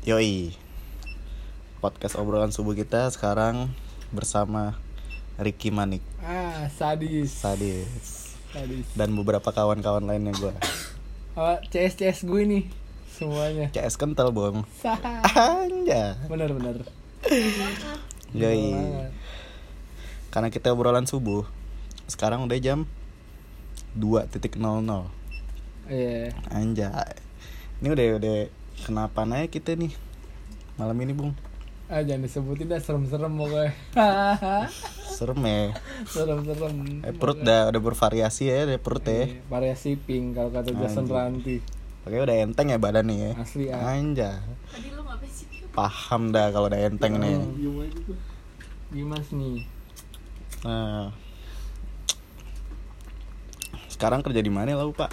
Yoi Podcast obrolan subuh kita sekarang bersama Ricky Manik Ah, sadis. Sadis Sadis. Dan beberapa kawan-kawan lainnya gue Oh, CS CS gue nih semuanya. CS kental Sah. Anja Bener bener. Yoi. Karena kita obrolan subuh Sekarang udah jam 2.00 Iya. Anjay Ini udah udah kenapa naik kita nih Malam ini bung Ah, jangan disebutin dah serem-serem pokoknya. Serem ya serem-serem. eh, Perut udah, udah bervariasi ya deh perut ya Iya, Variasi pink kalau kata Jason. Ranti. Pakai udah enteng ya badan nih ya Asli ah. Lu ngapain sih? Paham dah kalau udah enteng nih Dimas nih. Nah, sekarang kerja di mana lo pak?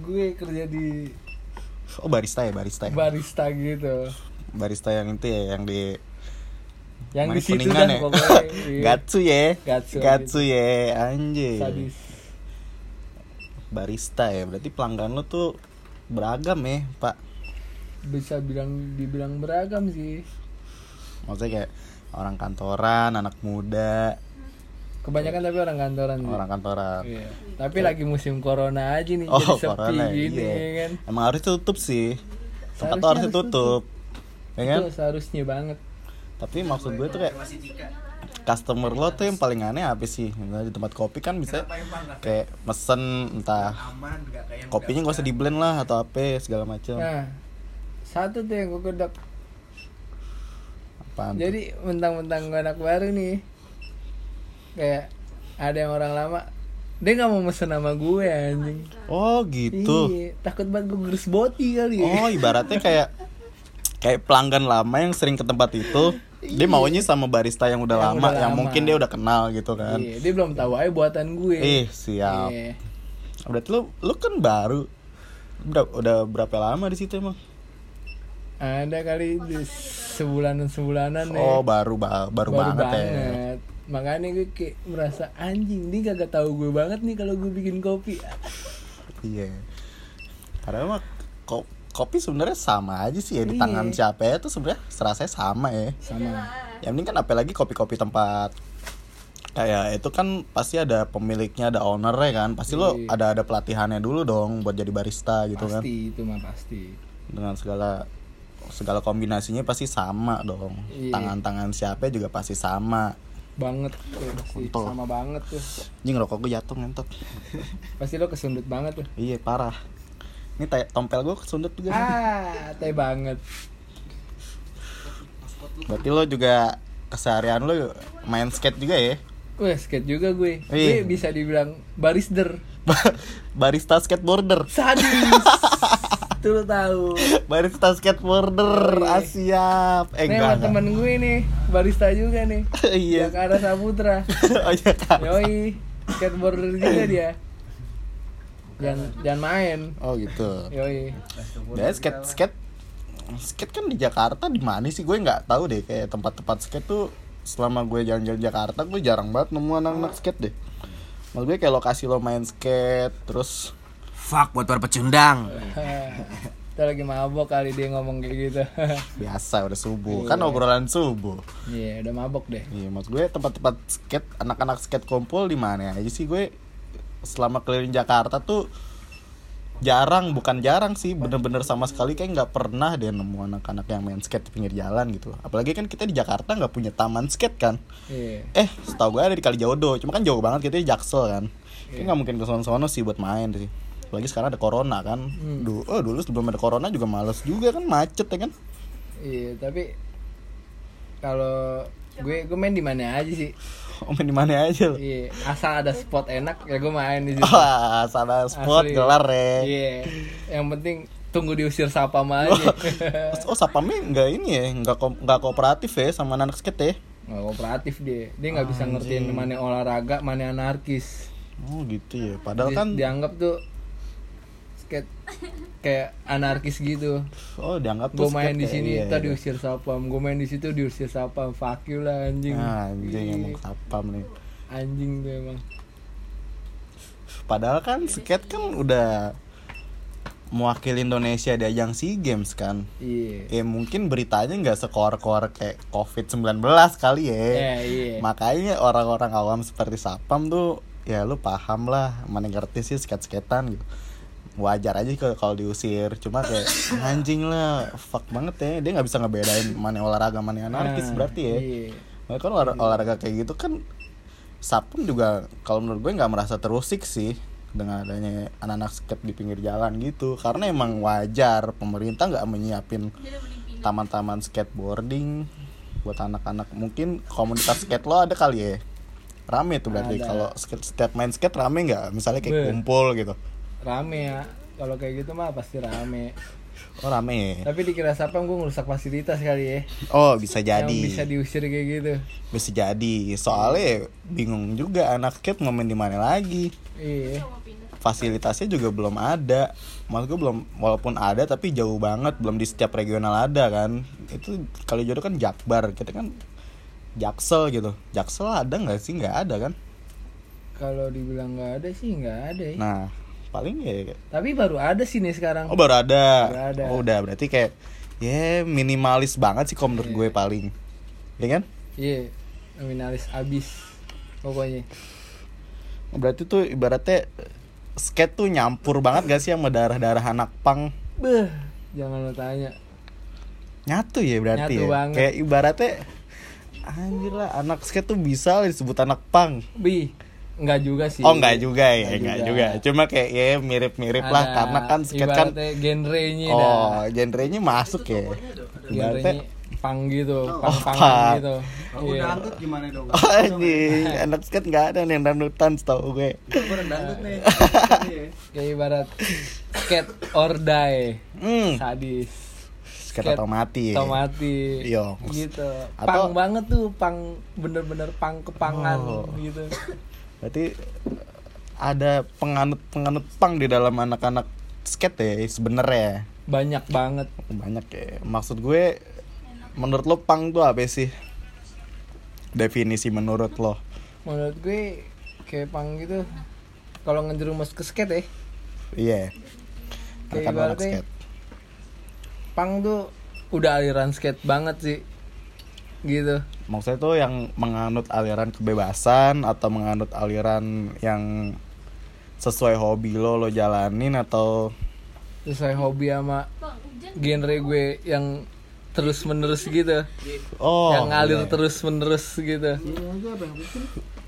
Gue kerja di Oh barista ya barista ya. barista gitu. barista yang itu ya yang di Yang di situ Kuningan dah ya? pokoknya. Iya. Gatsu ya. Gatsu, Gatsu ya anjir. Sadis. Barista ya berarti pelanggan lo tuh beragam ya pak. Bisa bilang dibilang beragam sih. Maksudnya kayak orang kantoran, anak muda, Kebanyakan tapi orang kantoran sih. orang kantoran. Iya. Tapi lagi musim corona aja nih Oh jadi sepi corona gini iya. ya kan. Emang harus tutup sih. Tempat tuh harus harus tutup. Ya kan? Itu seharusnya banget. Tapi maksud gue tuh kayak customer lo tuh yang paling aneh apa sih? Misalnya di tempat kopi kan bisa kayak mesen entah kopinya gak usah di blend lah atau apa segala macam. Nah, satu tuh yang gue gedek. Apaan? tuh? Jadi mentang-mentang gue anak baru nih. Kayak ada yang orang lama dia nggak mau mesen sama gue anjing. Oh gitu. Iya, takut banget gue gerus boti kali. ya. Oh ibaratnya kayak kayak pelanggan lama yang sering ke tempat itu dia maunya sama barista yang udah Yang lama udah yang lama. mungkin dia udah kenal gitu kan. Iya, dia belum tahu aja buatan gue. Ih siap. Iya. Berarti lu lu kan baru udah udah berapa lama di situ emang? Ada kali di sebulanan sebulanan ya. Oh baru ba- baru, banget, ya. Makanya gue kayak merasa anjing dia gak tahu gue banget nih kalau gue bikin kopi. Iya. Padahal mah ko- kopi sebenarnya sama aja sih ya di Iya. tangan siapa ya itu sebenarnya serasanya sama ya. Sama. Yang penting kan apalagi kopi-kopi tempat kayak itu kan pasti ada pemiliknya, ada ownernya kan. Pasti lo Iya. ada ada pelatihannya dulu dong buat jadi barista gitu kan. pasti itu mah pasti. Dengan segala segala kombinasinya pasti sama dong. Iya. Tangan-tangan siapa juga pasti sama. Banget tuh pasti Kontol. sama banget tuh. Ini ngerokok gue jatuh ngentot. Pasti lo kesundut banget tuh. iya parah. Ini te- tompel gue kesundut juga. Ah, teh banget. Berarti lo juga keseharian lo main skate juga ya? Wah, skate juga gue. Iya. Gue bisa dibilang barisder. Barista skateboarder. Sadis. Tuh lo tahu. Barista skateboarder. Iya. Ah, siap. Eh Nih enggak. temen gue nih, barista juga nih. Iya. Jakarta Saputra. oh iya kan. Yoi, skateboarder juga dia. Jangan jangan main. Oh gitu. Yoi. Ya skate skate skate kan di Jakarta di mana sih gue nggak tahu deh kayak tempat-tempat skate tuh selama gue jalan-jalan Jakarta gue jarang banget nemu anak-anak skate deh. Maksud gue kayak lokasi lo main skate terus Fuck buat para pecundang. Kita lagi mabok kali dia ngomong kayak gitu. biasa udah subuh kan obrolan subuh. Iya, udah mabok deh. Iya, maksud gue tempat-tempat skate, anak-anak skate kumpul di mana aja sih gue selama keliling Jakarta tuh jarang, bukan jarang sih, bener-bener sama sekali kayak nggak pernah deh nemu anak-anak yang main skate di pinggir jalan gitu. Apalagi kan kita di Jakarta nggak punya taman skate kan. Iya. Eh, setahu gue ada di Kalijodo, cuma kan jauh banget kita di Jaksel kan. Kayak nggak mungkin ke sono-sono sih buat main sih. Apalagi sekarang ada corona kan. Duh, oh dulu sebelum ada corona juga males juga kan macet ya kan. Iya, tapi kalau gue gue main di mana aja sih. Oh, main di mana aja. Iya, asal ada spot enak ya gue main di situ. Wah, sana spot Asli. gelar ya. Iya. Yang penting tunggu diusir sapam aja. Oh, Sapamnya nggak ini ya, nggak ko nggak kooperatif ya sama anak skate ya? Nggak kooperatif dia. Dia nggak bisa ngertiin mana olahraga, mana anarkis. Oh gitu ya. Padahal Di- kan, dianggap tuh skate kayak anarkis gitu. oh dianggap Gue main di sini, iya, iya. diusir sapam. Gue main di situ diusir sapam. Fuck you lah anjing. Ah, anjing Ih, emang sapam nih. Anjing tuh emang. Padahal kan skate kan udah mewakili Indonesia di ajang SEA Games kan. Iya. Ya mungkin beritanya nggak sekor-kor kayak COVID-19 kali ya. Iya, iya. Makanya orang-orang awam seperti Sapam tuh ya lu paham lah, mana ngerti sih sket-sketan gitu. Wajar aja kalau kalau diusir, cuma kayak anjing lah, fuck banget ya. Dia nggak bisa ngebedain mana olahraga mana anarkis Nah, berarti ya. Iya. Nah, kan olah- olahraga kayak gitu kan Sapam juga kalau menurut gue nggak merasa terusik sih dengan adanya anak-anak skate di pinggir jalan gitu. Karena emang wajar pemerintah nggak menyiapin taman-taman skateboarding buat anak-anak. Mungkin komunitas skate lo ada kali ya? Rame tuh berarti. Kalau skate setiap main skate rame nggak? Misalnya kayak Be. kumpul gitu Rame ya. Kalau kayak gitu mah pasti rame. oh rame? Tapi dikira Sapam gue ngerusak fasilitas kali ya. oh bisa jadi Yang bisa diusir kayak gitu. bisa jadi soalnya bingung juga anak skate mau main di mana lagi Iya. fasilitasnya juga belum ada maksud gue belum walaupun ada tapi jauh banget belum di setiap regional ada kan itu kali jodoh kan Jakbar kita kan Jaksel gitu Jaksel ada nggak sih nggak ada kan Kalau dibilang nggak ada sih nggak ada ya. nah paling ya Tapi baru ada sih nih sekarang. oh baru ada Baru ada. oh udah berarti kayak ya minimalis banget sih kalau menurut Iya. gue paling ya kan Iya. Nominalis abis. Pokoknya. berarti tuh ibaratnya skate tuh nyampur banget gak sih sama darah-darah anak pang Beh, jangan lo tanya. nyatu ya berarti Nyatu ya banget. kayak ibaratnya anjir lah anak skate tuh bisa disebut anak pang Bi, nggak juga sih. oh enggak juga ya Nggak enggak juga. cuma kayak ya mirip-mirip lah karena kan skate kan genrenya dah. oh genrenya masuk ya ibaratnya Genrenya pang gitu, Oh, pang-pangan pang. gitu. Aku Iya. dangdut gimana dong? oh, anjing anak skate nggak ada nih yang dangdutan setahu gue dangdut nih. Iya. Kayak ibarat skate or die. hmm Sadis. skate atau mati ya. Atau mati. Iya. Gitu. Atau- Pang banget tuh, pang bener-bener pang kepangan Oh. gitu. Berarti ada penganut-penganut pang di dalam anak-anak skate ya sebenarnya. Banyak banget. banyak ya. Maksud gue menurut lo pang tuh apa sih? Definisi menurut lo. Menurut gue kayak pang gitu. Kalau ngejerumus ke skate ya, iya. Kayak Anak-anak skate. pang tuh udah aliran skate banget sih. Gitu. maksudnya tuh yang menganut aliran kebebasan atau menganut aliran yang sesuai hobi lo lo jalanin atau Sesuai hobi sama genre gue yang terus menerus gitu. oh yang ngalir iya. terus menerus gitu.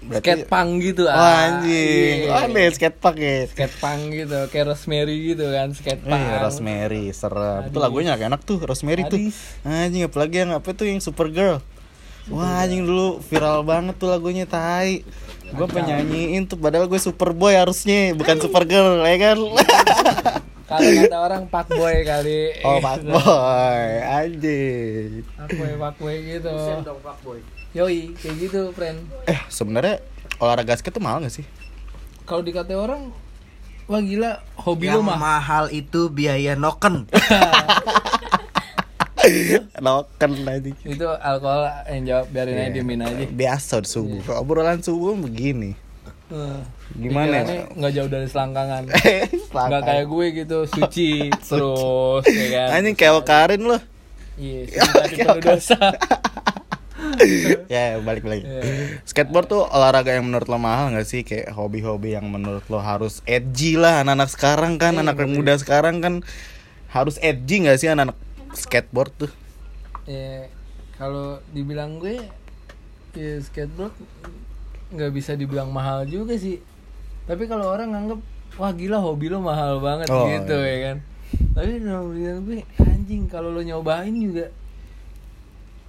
Berarti- Skate punk gitu oh, ah. anjing Iya. oh deh skate park ya Skate punk gitu, kayak Rosemary gitu kan, skate punk. Eh, Rosemary, serem. Itu lagunya enak tuh, Rosemary tuh. Adis. Anjing, apalagi yang apa tuh yang Supergirl. Wah, anjing dulu viral banget tuh lagunya tai. Gue penyanyiin tuh padahal gue Superboy harusnya, bukan Supergirl, ya kan? Kalau kata orang pak boy kali. oh, Pak Boy, anjing. Pak boy, pak boy gitu. dong Pak Boy. Yoi, kayak gitu, friend. Eh, sebenarnya olahraga skate tuh mahal gak sih? Kalau dikata orang, wah gila, hobi Yang lu mah. mahal itu biaya noken. Loken anjing. Itu alkohol yang jawab biarin aja diemin aja. Biasa subuh. Kalau obrolan subuh begini. Eh, Gimana? pikirannya nggak jauh dari selangkangan. Nggak kayak gue gitu, suci terus, ya kan. Anjing kayak Karin loh. Iya, suci tapi penuh dosa. ya balik lagi. Iya. skateboard tuh olahraga yang menurut lo mahal gak sih? Kayak hobi-hobi yang menurut lo harus edgy lah anak-anak sekarang kan Iya, anak muda sekarang kan harus edgy gak sih anak-anak skateboard tuh? Ya kalau dibilang gue ya skateboard nggak bisa dibilang mahal juga sih. Tapi kalau orang nganggep wah gila hobi lo mahal banget Oh, gitu iya. ya kan. Tapi gue anjing kalau lo nyobain juga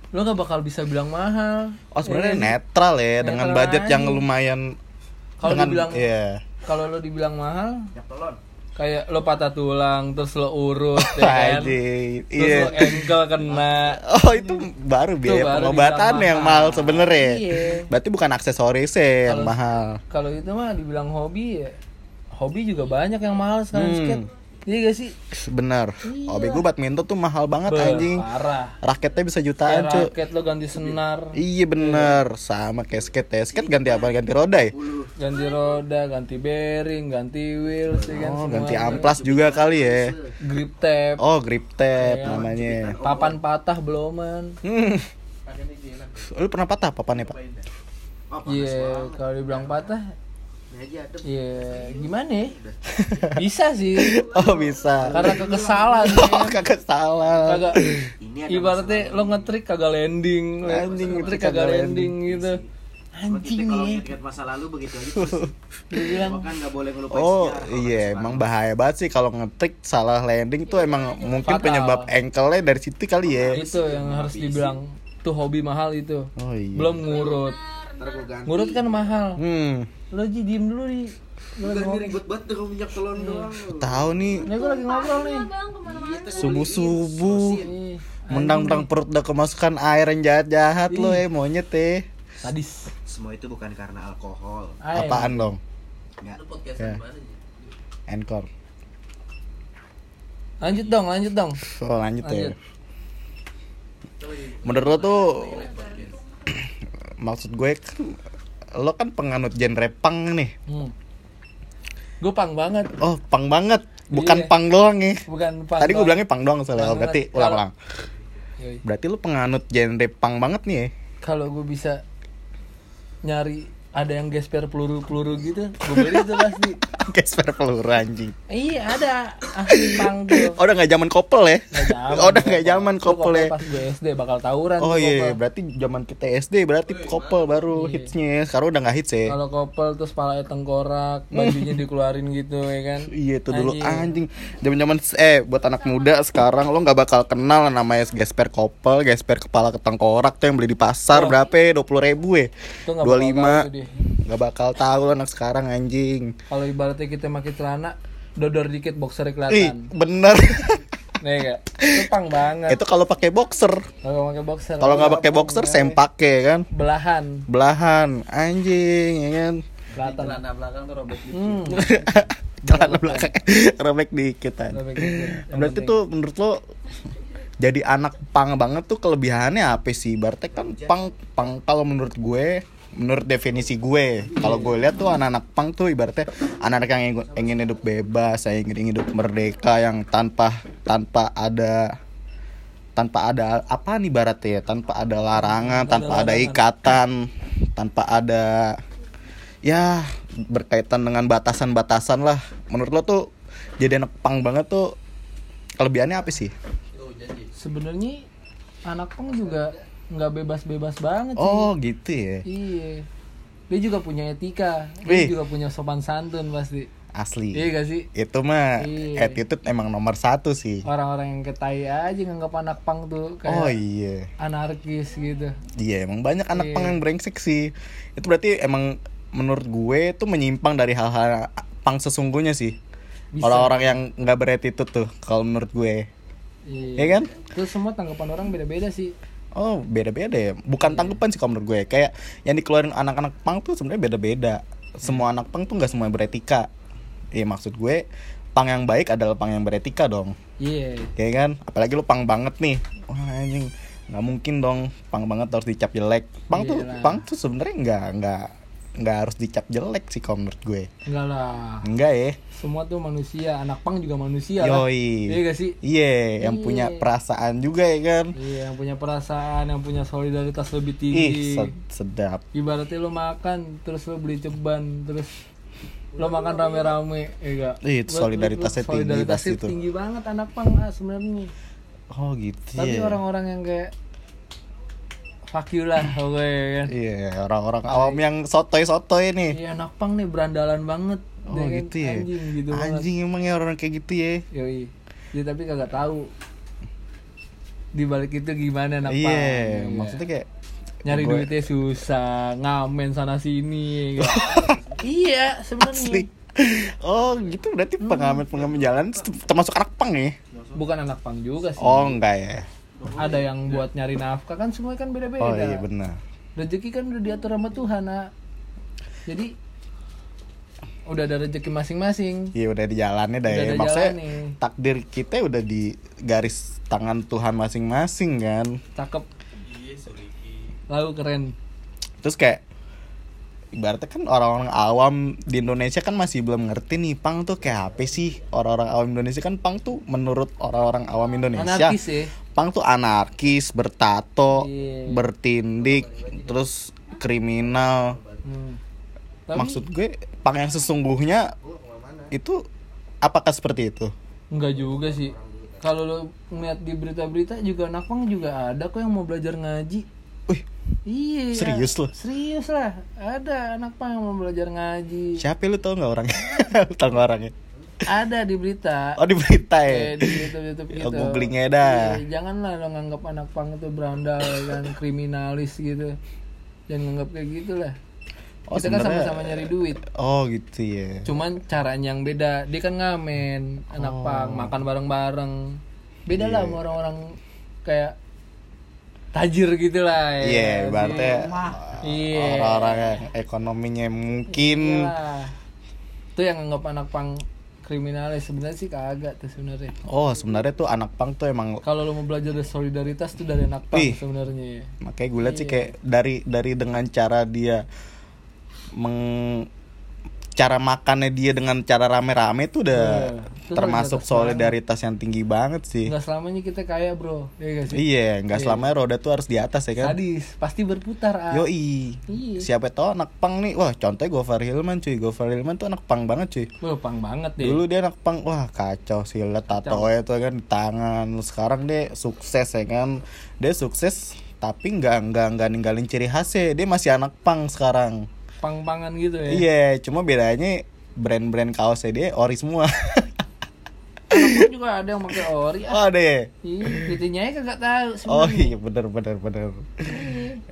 lo nggak bakal bisa bilang mahal oh sebenarnya Ya kan? netral ya dengan Netral budget yang aja. lumayan Kalau dengan dibilang- iya kalau lo dibilang mahal kayak lo patah tulang terus lo urut ya kan terus iya lo ankle kena Oh itu baru biaya baru pengobatan yang mahal. mahal sebenarnya. Iya. Berarti bukan aksesorisnya yang Kalau- mahal. kalau itu mah dibilang hobi ya hobi juga banyak yang mahal sekarang Hmm. skate Iya gak sih? Bener. Hobi gue badminton tuh mahal banget Beuh, anjing. Parah. Raketnya bisa jutaan cuy. raket lo ganti senar, Iya bener, sama kayak skate ya. Skate ganti apa? Ganti roda ya? ganti roda, ganti bearing, ganti wheels, ya kan Oh, semua. ganti amplas juga kali ya. Grip tape, Oh, grip tape Iya. namanya. papan patah beloman. Hmm. Lu pernah patah papannya, Pak? Iya, kalau dibilang patah. Iya gimana ya? Bisa sih, Oh, bisa. karena kekesalan. Oh, ya. kagak salah. Kagak Ini ada ibaratnya lo ngetrik kagak landing, Anjing, ngetrik kagak landing gitu. Anjing kalau nih. ingat masa lalu begitu aja terus. Dia bilang kan nggak boleh ngelupain Oh iya emang bahaya banget sih kalau ngetrik salah landing tuh emang mungkin Fatal. penyebab ankle-nya dari situ kali ya. itu yang harus dibilang tuh hobi mahal itu. Oh iya. Belum ngurut. Ngurut kan mahal. Hmm. Lo Ji diem dulu di. Gue lagi ribet banget tuh minyak telon doang. lu. Tahu nih Nih gue lagi ngobrol nih. subuh subuh Ih, mentang-mentang perut udah kemasukan air yang jahat-jahat lo eh monyet eh. Sadis. Semua itu bukan karena alkohol. Ay, Apaan dong? Nggak. Ya. Encore. Lanjut dong, lanjut dong. Oh lanjut ya. Lanjut. Menurut lo tuh maksud gue kan lo kan penganut genre punk nih. Hmm. Gue pang banget, Oh, punk banget. Bukan Iya. punk doang nih. bukan pang. Tadi gue bilangnya punk doang soalnya. Punk Berarti banget. ulang-ulang. Berarti lu penganut genre punk banget nih ya? Kalau gue bisa nyari ada yang gesper peluru-peluru gitu, gue beli tuh pasti. Gesper peluru anjing. Iya ada ahli. Oh udah gak zaman kopel ya? Nggak zaman, oh udah gak zaman kopel ya? Pas gue SD bakal tawuran Oh iya, kopel. berarti zaman kita SD berarti kopel baru hitsnya ya. Sekarang udah gak hits ya? Kalau kopel terus palanya tengkorak, bajunya dikeluarin gitu ya kan. Iya itu dulu Anjing. anjing. Zaman-zaman eh buat anak muda sekarang lo nggak bakal kenal namanya gesper kopel, gesper kepala ketengkorak tuh yang beli di pasar Oh. berapa ya? 20 ribu ya? Itu nggak bakal 25 tahu tuh dia. Nggak bakal tahu lo anak sekarang anjing. Kalau ibaratnya kita pakai celana, dodor dikit boxer Ih, kelihatan. bener. Nih enggak? Itu pang banget. itu kalau pakai boxer. Kalau pakai boxer. Kalau nggak pakai boxer, sempake kan? belahan. Belahan, anjing, ya kan? Kelihatan. Celana belakang tuh robek dikit. Hmm. Celana belakang robek dikit kan. Robek dikit. Berarti penting. tuh menurut lo jadi anak pang banget tuh kelebihannya apa sih? Berarti kan pang pang kalau menurut gue menurut definisi gue kalau gue lihat tuh anak-anak pang tuh ibaratnya anak-anak yang ingin, hidup bebas yang ingin hidup merdeka yang tanpa tanpa ada tanpa ada apa nih baratnya ya? Tanpa ada larangan tanpa ada ikatan tanpa ada ya berkaitan dengan batasan-batasan lah. Menurut lo tuh jadi anak pang banget tuh kelebihannya apa sih? Sebenarnya anak pang juga nggak bebas-bebas banget sih. oh gitu ya Iya. Dia juga punya etika. Wih. Dia juga punya sopan santun pasti. asli Iya gak sih? itu mah Iya. attitude emang nomor satu sih Orang-orang yang ketai aja nganggap anak pang tuh kayak oh iya anarkis gitu. iya emang banyak anak Iya. pang yang brengsek sih itu berarti emang menurut gue tuh menyimpang dari hal-hal pang sesungguhnya sih Bisa. orang-orang yang nggak beretitude tuh kalau menurut gue Iya. Iya kan? Terus semua tanggapan orang beda-beda sih. Oh beda-beda ya. Bukan tanggapan sih kalau menurut gue. Kayak yang dikeluarin anak-anak pang tuh sebenarnya beda-beda. Semua anak pang tuh nggak semua beretika. Iya maksud gue pang yang baik adalah pang yang beretika dong. Iya. Kayak kan? Apalagi lu pang banget nih. Wah anjing nggak mungkin dong pang banget harus dicap jelek. Pang tuh pang tuh sebenarnya nggak nggak nggak harus dicap jelek sih kalau menurut gue. Enggak lah. Enggak ya. Semua tuh manusia, anak pang juga manusia lah. Yoi. Iya gak sih? Iya, yang Iya. punya perasaan juga ya kan. Iya, yang punya perasaan, yang punya solidaritas lebih Ih, tinggi. sed- sedap. Ibaratnya lo makan, terus lo beli ceban, terus lo makan rame-rame, ya gak? Ih, itu solidaritasnya tinggi solidaritasnya pasti tuh. tinggi banget anak pang ah, sebenarnya. Oh gitu Tapi ya. orang-orang yang kayak fuck you lah, oke kan. Iya, orang-orang awam yang sotoy-sotoy nih. Iya anak pang nih berandalan banget. Oh kan? gitu ya. Anjing gitu banget. Anjing emang ya orang kayak gitu ya. Yoi. Dia tapi kagak tahu di balik itu gimana anak pang. Iya, ya. maksudnya kayak nyari gue- duitnya susah, ngamen sana sini. ya kan? iya, sebenarnya. Oh, gitu berarti pengamen-pengamen jalan termasuk anak pang ya? Bukan anak pang juga sih. Oh, enggak ya. Ada yang buat nyari nafkah kan semua kan beda-beda. Oh iya benar. Rezeki kan udah diatur sama Tuhan, nak. Jadi udah ada rezeki masing-masing Iya udah di jalannya dah Udah ya. Maksudnya jalannya. takdir kita udah di garis tangan Tuhan masing-masing kan. cakep lalu keren Terus kayak ibaratnya kan orang-orang awam di Indonesia kan masih belum ngerti nih pang tuh kayak apa sih orang-orang awam Indonesia kan pang tuh menurut orang-orang awam Indonesia anarkis ya pang tuh anarkis bertato Iya. bertindik terus kriminal. Hmm. Tapi maksud gue pang yang sesungguhnya itu apakah seperti itu? Enggak juga sih. Kalau lo ngeliat di berita-berita juga anak pang juga ada kok yang mau belajar ngaji. Wih iya. Serius lo? serius lah. Ada anak pang yang mau belajar ngaji. Siapa lu tau nggak orangnya? Tau nggak orangnya ada di berita oh di berita ya Kayak di YouTube YouTube gitu. Oh, googlingnya dah. Iya, janganlah lo nganggap anak pang itu berandal dan kriminalis gitu. Jangan nganggap kayak gitulah. Oh, Kita kan sebenarnya- sama-sama nyari duit. oh gitu ya Cuman caranya yang beda. Dia kan ngamen, anak Oh. pang, makan bareng-bareng. Beda lah sama orang-orang kayak tajir gitu lah. ya Iya, sih. berarti Iya. orang-orang yang ekonominya mungkin Iyalah. Itu yang nganggap anak pang kriminalis sebenarnya sih kagak tuh sebenarnya. oh sebenarnya tuh anak pang tuh emang Kalau lo mau belajar dari solidaritas tuh dari anak pang sebenarnya. makanya gue liat Iya. sih kayak dari dari dengan cara dia meng cara makannya dia dengan cara rame-rame tuh udah. Itu termasuk solidaritas yang tinggi banget sih Enggak selamanya kita kaya, Bro. Iya gak sih? iya nggak selamanya roda tuh harus di atas ya kan Sadis, pasti berputar. Ah. Yoi Iya. Siapa tau anak pang nih Wah contohnya Gofar Hilman cuy Gofar Hilman tuh anak pang banget cuy Wah, pang banget deh. Dulu dia anak pang Wah kacau sih Liat tatonya tuh kan di tangan Sekarang dia sukses ya kan Dia sukses Tapi nggak nggak nggak ninggalin ciri khasnya Dia masih anak pang sekarang Pang-pangan gitu ya. Iya Cuma bedanya Brand-brand kaosnya dia ori semua Anak juga ada yang pakai ori. Oh Ah. deh Iya, itunya aja kagak tahu Oh sebenarnya. iya bener bener bener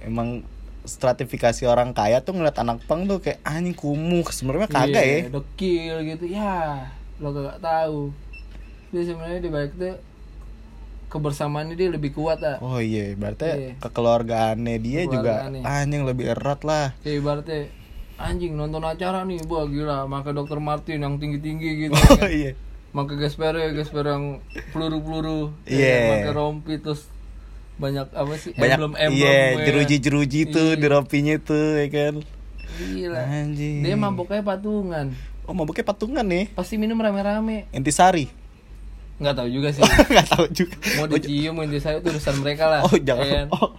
Emang stratifikasi orang kaya tuh ngeliat anak pang tuh kayak anjing kumuh sebenarnya kagak ya Iya, Dekil gitu. Ya, lo kagak tahu. Dia sebenarnya di balik itu kebersamaannya dia lebih kuat ah. Oh iya, berarti Iya. kekeluargaannya dia juga Kekeluargaannya. anjing lebih erat lah. Kayak ibaratnya anjing nonton acara nih, wah gila, maka dokter Martin yang tinggi-tinggi gitu. Oh kan. iya. Pakai gasper gasper yang peluru-peluru. Iya. Pakai rompi terus banyak apa sih? Banyak emblem-emblem. iya, ya. jeruji-jeruji tuh Iya. di rompinya tuh ya kan. Gila. Anjing. Dia mabuknya patungan. Oh, mabuknya patungan nih. Pasti minum rame-rame. Intisari. Nggak tahu juga sih. Enggak tahu juga. Mau dicium mau saya itu urusan mereka lah. Oh, jangan. kan? Oh.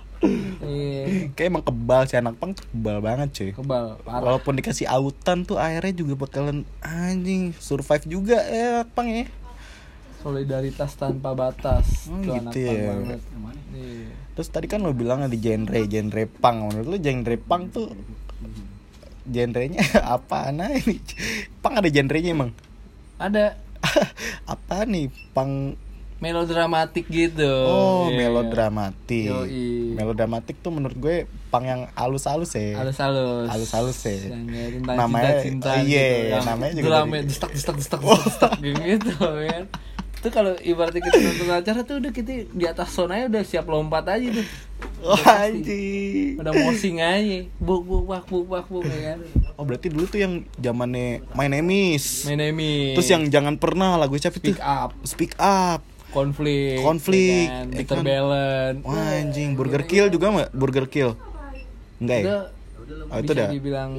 Iya. Kayak emang kebal sih anak pang tuh kebal banget cuy. Kebal, parah. Walaupun dikasih autan tuh airnya juga bakalan anjing survive juga ya anak pang ya. Solidaritas tanpa batas. Hmm, Itu gitu anak ya. pang banget. Iya. Terus tadi kan lo bilang di genre genre pang. Menurut lo genre pang tuh genrenya apa nah ini? Pang ada genrenya emang? Ada apa nih pang melodramatik gitu. oh Iya. melodramatik Yoi. melodramatik tuh menurut gue pang yang halus-halus ya halus-halus Halus-halus ya. Tentang Namanya- cinta-cinta iya, gitu yang namanya juga drama destak destak destak destak gitu kan itu kalau ibaratnya kita nonton acara tuh udah kita di atas sonanya udah siap lompat aja tuh. Oh anjing. Udah mosing aja. Buk buk bak buk bak buk ya kan. Oh berarti dulu tuh yang zamannya My Name Is. Main Emi terus yang jangan pernah lagu siapa itu pick up. Speak Up. Konflik Konflik, ya kan? ya Peter kan? Bellen Wah anjing. Burger Kill juga nggak? Burger Kill? Enggak ya? Udah. Oh, itu bisa dah. dibilang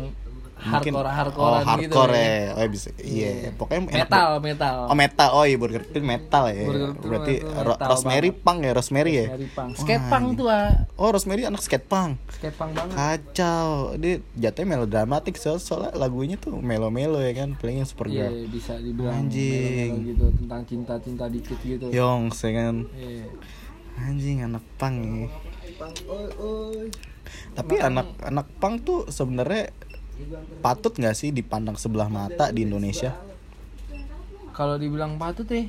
Mungkin- hardcore hardcore oh hardcore gitu ya. Oh bisa. Iya, pokoknya enak metal metal Oh metal, oh iya Burger Kill metal ya. Burger Kill Berarti itu Ro- metal Rosemary banget. Punk ya, Rosemary ya. Rosemary punk skate punk tuh ah Oh Rosemary anak skate punk. skate punk banget Kacau, dia jatuhnya melodramatik so soalnya lagunya tuh melo-melo ya kan, playing super Iya girl. bisa dibilang Anjing. melo-melo gitu tentang cinta-cinta dikit gitu. Yongs ya kan. Iya. Anjing anak punk ya. Tapi anak anak punk tuh sebenarnya patut nggak sih dipandang sebelah mata di Indonesia? Kalau dibilang patut ya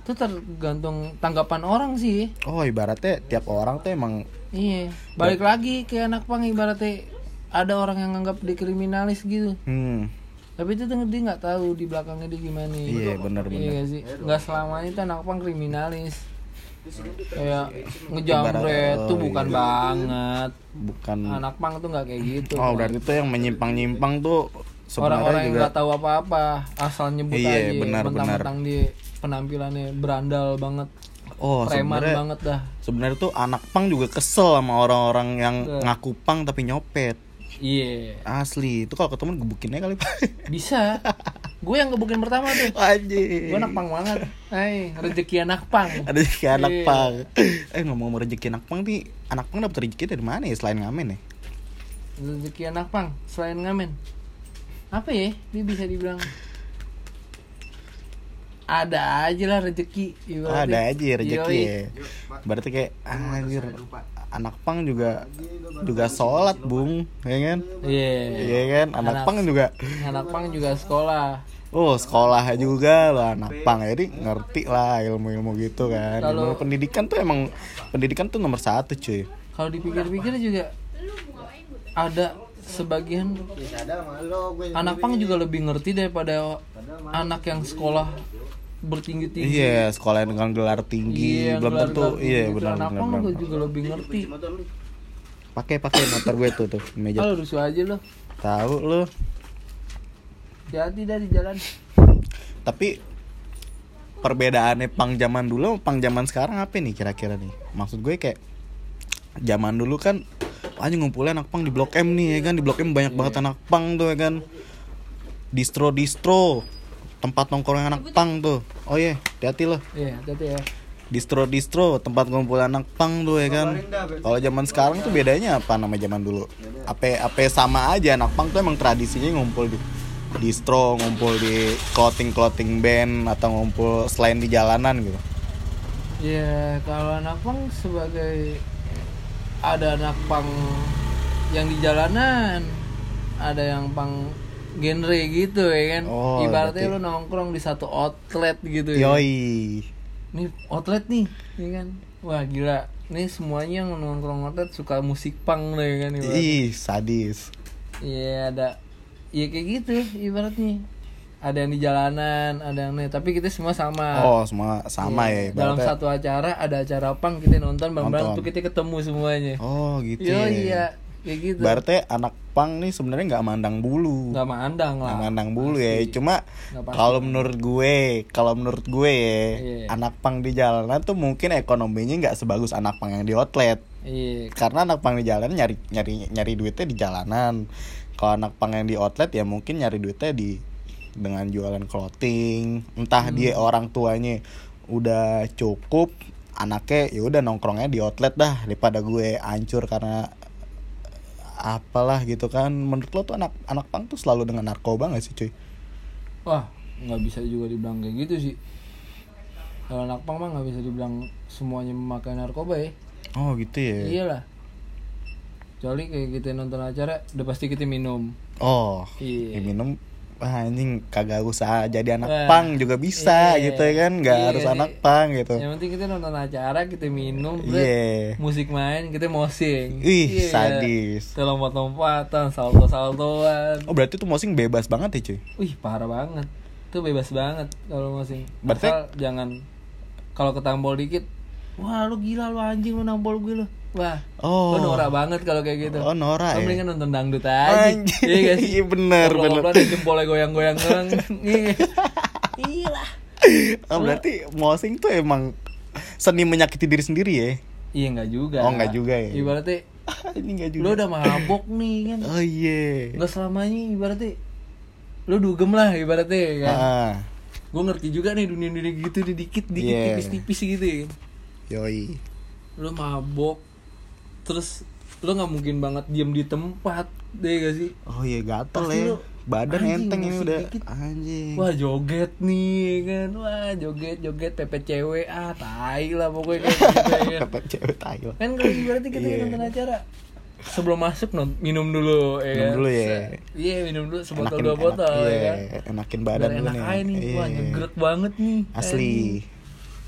itu tergantung tanggapan orang sih. Oh ibaratnya tiap orang tuh emang Iya. Balik lagi ke anak pang ibaratnya ada orang yang anggap dia kriminalis gitu. hmm Tapi itu tuh dia nggak tahu di belakangnya dia gimana. iya bener Iya bener nggak sih. Nggak selamanya itu anak pang kriminalis. Kayak ngejamret Ibarat- tuh oh, bukan iya. banget. bukan Anak pang tuh nggak kayak gitu. oh berarti tuh yang menyimpang nyimpang tuh orang-orang yang nggak tahu apa-apa asal nyebut Iya, aja benar, mentang-mentang di penampilannya berandal banget oh preman sebenarnya banget dah sebenarnya tuh anak pang juga kesel sama orang-orang yang ngaku pang tapi nyopet iya. Asli. Itu kalau ketemu gebukinnya kali pak. Bisa. Gue yang gebukin pertama tuh. Anjir. gue anak pang banget. Hai, rezeki anak pang. Ada rezeki anak Iya. pang. Eh ngomong-ngomong rezeki anak pang nih anak pang dapat rezeki dari mana ya selain ngamen ya? Rezeki anak pang selain ngamen. Apa ya? Ini bisa dibilang. Ada aja lah rezeki. Ada aja rezeki ya. Berarti kayak anjir anak pang juga juga sholat bung. Ya kan? Iya. Iya kan? Anak, Anak- pang juga. anak pang juga sekolah. Oh sekolah juga lah anak pang. Jadi ngerti lah ilmu-ilmu gitu kan. Kalau- ilmu pendidikan tuh emang pendidikan tuh nomor satu cuy. Kalau dipikir-pikir juga ada sebagian anak pang juga lebih ngerti daripada anak yang sekolah bertinggi-tinggi. Iya sekolah dengan gelar tinggi Iya, belum gelar tentu. iya benar anak benar pang benar. juga lebih ngerti. Pakai pakai motor gue tuh tuh di meja. Kalau rusuh aja lo tahu lu. Hati dari jalan. Tapi perbedaannya pang zaman dulu sama pang zaman sekarang apa nih kira-kira nih? Maksud gue kayak zaman dulu kan aja ngumpulnya anak pang di blok M nih ya kan? Di blok M banyak banget anak pang tuh ya kan? Distro distro tempat nongkrong anak pang tuh. Oh iya hati-hati loh iya hati ya. Distro distro tempat ngumpul anak pang tuh ya kan. Kalau zaman sekarang tuh bedanya apa nama zaman dulu? Apa apa sama aja anak pang tuh emang tradisinya ngumpul di distro ngumpul di clothing clothing band atau ngumpul selain di jalanan gitu. Ya kalau anak pang sebagai ada anak pang yang di jalanan, ada yang pang genre gitu ya kan. Oh, Ibaratnya berarti- lu nongkrong di satu outlet gitu ya. yoi Nih outlet nih, ya kan. Wah gila. Nih semuanya yang nongkrong outlet suka musik pang lah ya kan ibaratnya. ih sadis Iya ada Iya kayak gitu ibaratnya. Ada yang di jalanan, ada yang nih, tapi kita semua sama. oh semua sama Iya, ya Dalam ibaratnya. satu acara ada acara pang kita nonton bareng-bareng tuh kita ketemu semuanya. oh gitu Yo ya. iya kayak gitu. berarti anak pang nih sebenarnya nggak mandang bulu Nggak mandang lah. Nggak mandang bulu ya cuma Nggak pasti. kalau menurut gue kalau menurut gue ya Iya. anak pang di jalanan tuh mungkin ekonominya nggak sebagus anak pang yang di outlet Iya. karena anak pang di jalanan nyari nyari nyari duitnya di jalanan kalau anak pang yang di outlet ya mungkin nyari duitnya di dengan jualan clothing entah Hmm. dia orang tuanya udah cukup anaknya ya udah nongkrongnya di outlet dah daripada gue hancur karena apalah gitu kan menurut lo tuh anak anak pang tuh selalu dengan narkoba gak sih cuy Wah nggak bisa juga dibilang kayak gitu sih. Kalau anak pang mah nggak bisa dibilang semuanya memakai narkoba ya. oh gitu ya Iyalah. Kecuali kayak kita nonton acara udah pasti kita minum. oh Iya. ya minum Wah, anjing kagak usah jadi anak Wah, pang juga bisa iya. gitu ya kan nggak Iya, harus iya. anak pang gitu Yang penting kita nonton acara, kita minum. Iya. musik main, kita mosing. Ih, Iya. sadis. Kita lompat-lompatan, salto-saltoan. Oh berarti tuh mosing bebas banget ya cuy Wih, parah banget. Itu bebas banget kalau mosing. Berarti- Asal jangan kalau ketampol dikit. Wah, lu gila lu anjing lu nampol gue lu. Wah. Oh. Lu norak banget kalau kayak gitu. Oh, norak ya? mendingan nonton dangdut aja. Anjing. Iya sih? Iya, bener, bener. Ngobrol-ngobrol, jempolnya goyang-goyang doang. Iya. Iya lah. Oh berarti mosing tuh emang seni menyakiti diri sendiri ya Iya enggak juga. Oh, nggak juga ya? Ibaratnya Ini gak juga lu udah mabok nih kan. Oh iya Enggak selamanya ibaratnya lu dugem lah ibaratnya kan. ah, Gue ngerti juga nih dunia-dunia gitu nih dikit dikit Iya. tipis-tipis gitu kan. Yoi Lu mabok terus lu nggak mungkin banget diem di tempat deh gak sih Oh iya gatel Pasti ya Badan anjing, enteng ini udah dikit. Anjing wah joget nih kan wah joget joget pepet cewek ah tai lah pokoknya kayak gitu ya kan. Dapat cewek tai lah. kan kalau berarti kita Iya. nonton acara sebelum masuk non minum dulu ya Minum kan? dulu ya. Iya minum dulu sebotol Enakin- dua botol enak- ya iya, kan Enakin Biar badan dulu enak nih aja nih wah Iya. nyegrek banget nih Asli Anjing.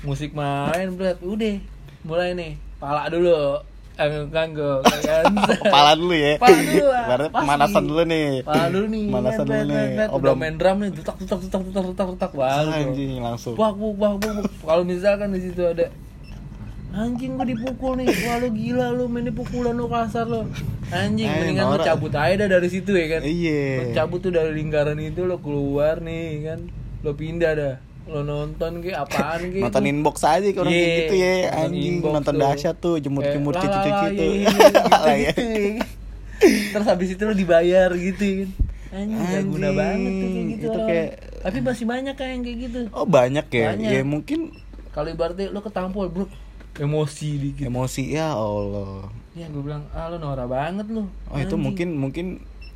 musik main berat udah mulai nih pala dulu angguk kan Kepala dulu ya Pala dulu lah, pemanasan dulu nih pala dulu nih Pemanasan dulu nih udah main drum nih tutak tutak tutak tutak tutak tutak baru. Anjing langsung Wah, wah, wah, wah. Kalau misalkan di situ ada anjing gua dipukul nih. Wah, lu gila lu main pukulan lu kasar lu. anjing Eh, mendingan norak. cabut aja dah dari situ ya kan Iya. Cabut tuh dari lingkaran itu lo keluar nih kan lo pindah dah lo nonton ke apaan ke nonton inbox aja Iya, kayak gitu ya. nonton anjing nonton tuh. dahsyat tuh jemur-jemur cuci-cuci "Lah, tuh. gitu, gitu, terus habis itu lo dibayar gitu kan. Anjing gak guna Anjing, banget tuh kayak gitu itu kayak- tapi masih banyak kayak yang kayak gitu. Oh banyak ya? Banyak. ya mungkin kalau ibaratnya lo ketampol bro emosi dikit. Emosi ya Allah. Ya gue bilang ah lo norak banget lo oh itu Anjing. mungkin mungkin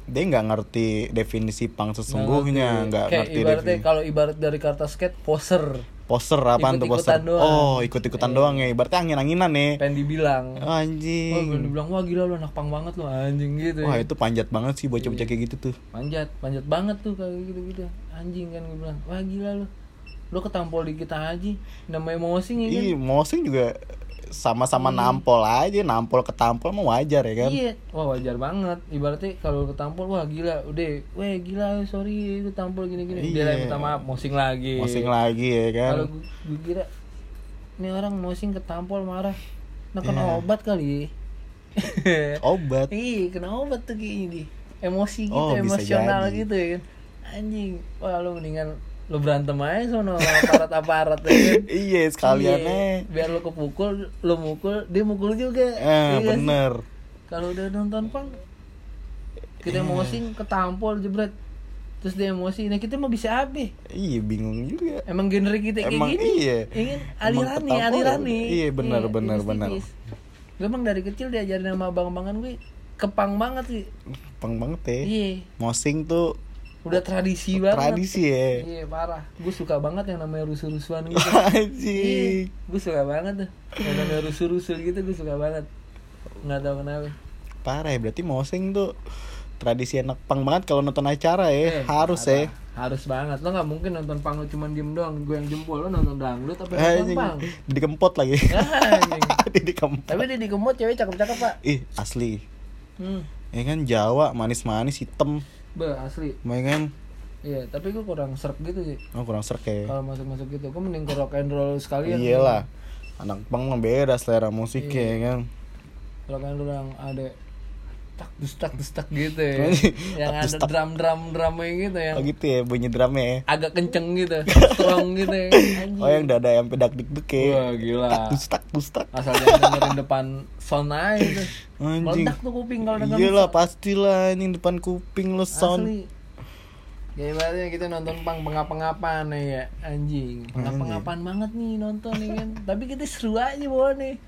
dia nggak ngerti definisi pang sesungguhnya nggak ngerti ibaratnya definisi kalau ibarat dari kata skate poser. Poster apaan tuh poster Ikut-ikutan doang. oh ikut-ikutan doang ya ibaratnya angin-anginan nih pengen dibilang Wah, anjing gue dibilang wah gila lo anak pang banget lo anjing gitu wah ya. itu panjat banget sih bocah-bocah kayak gitu tuh. Panjat panjat banget tuh kayak gitu gitu anjing kan gue bilang wah gila lo lo ketampol di kita aja nama emosi ya kan? Iya, mosing juga sama-sama nampol aja, nampol ketampol mah wajar ya kan. Iya, wah wajar banget. Ibaratnya kalau ketampol, wah gila, udah, weh gila, sorry, lu tampol gini-gini. Dia Iya. lagi minta maaf, mosing lagi. Mosing lagi ya kan. Kalau gue, gue kira, ini orang mosing ketampol marah, nah kena Iya. obat kali. Obat. Iya, kena obat tuh kayak ini. Emosi gitu, Oh, emosional gitu ya kan. Anjing, wah lu mendingan lu berantem aja sama aparat-aparat ya kan. iya, sekaliannya. Iya, biar lu kepukul, lu mukul, dia mukul juga. Eh, Iya bener. kalau udah nonton pang kita emosi ketampol jebret terus dia emosi nah kita mau bisa apa Iya, bingung juga. emang genre kita kayak Emang gini iya. ingin aliran nih aliran nih Iya, benar, benar, benar. gue emang dari kecil diajarin sama abang-abangan gue kepang banget sih Pang banget ya. iya Mosing tuh udah tradisi banget tradisi ya. iya parah gue suka banget yang namanya rusuh-rusuhan gitu Anjing. iya gue suka banget tuh yang namanya rusuh-rusuh gitu gue suka banget nggak tahu kenapa Parah ya, berarti mosing tuh tradisi anak pang banget kalau nonton acara ya. Eh, Harus parah. ya. harus banget lo nggak mungkin nonton pang lo cuman diem doang gue yang jempol lo nonton dangdut apa nonton pang Dikempot lagi. Anjing. Dikempot. tapi dia di kemot cewek cakep-cakep pak Ih, asli. hmm. Ya kan Jawa manis-manis hitam. Be asli kan iya tapi gue kurang serp gitu sih Oh kurang serk ya. kalau masuk-masuk gitu gue mending ke rock and roll sekalian Iyalah. Anak pang beda selera musik Iya. ya kan. rock and roll yang ada tak dustak dustak gitu ya yang ada drum drum drumnya gitu yang Oh gitu ya bunyi drumnya ya. agak kenceng gitu strong gitu ya. Oh yang dada yang pedak dik dek ya. wah gila Tak dus tak dus tak. asal jangan dengerin depan sound aja gitu Anjing. meledak tuh kuping kalau denger Iyalah pastilah ini depan kuping lo sound. Asli. Ya ibaratnya kita nonton pang pengap-pengapan ya anjing. Pengap-pengapan banget nih nonton nih kan. Tapi kita seru aja bawa nih.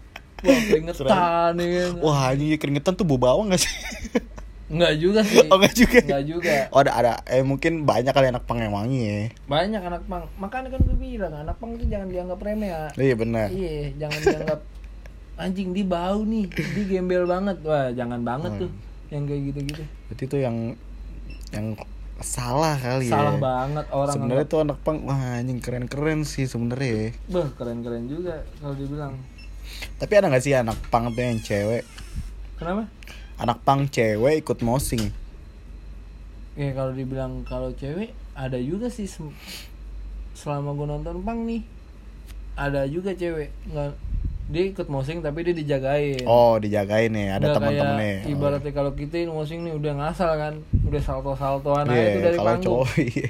Wah keringetan nih kan. Wah anjing keringetan tuh bau bawang gak sih? Enggak juga sih. oh enggak juga. Enggak juga. Oh ada ada eh mungkin banyak kali anak pang yang wangi ya. Banyak anak pang. Makanya kan gue bilang anak pang itu jangan dianggap remeh ya. Iya benar. Iya, jangan dianggap anjing di bau nih, di gembel banget. Wah, jangan banget tuh yang kayak gitu-gitu. Berarti itu yang yang salah kali ya. Salah banget orang Sebenarnya tuh anak pang wah anjing keren-keren sih sebenarnya. ya. Beh, keren-keren juga kalau dibilang. Tapi ada gak sih anak pang tuh yang cewek? Kenapa? Anak pang cewek ikut mosing. Ya kalau dibilang kalau cewek ada juga sih selama gue nonton pang nih ada juga cewek nggak dia ikut mosing tapi dia dijagain. Oh, dijagain nih, ada Nggak teman-temannya. kayak Ibaratnya kalau kita mosing nih udah ngasal kan, udah salto-saltoan Oh. aja Iya, tuh dari kalau panggung. cowok iya.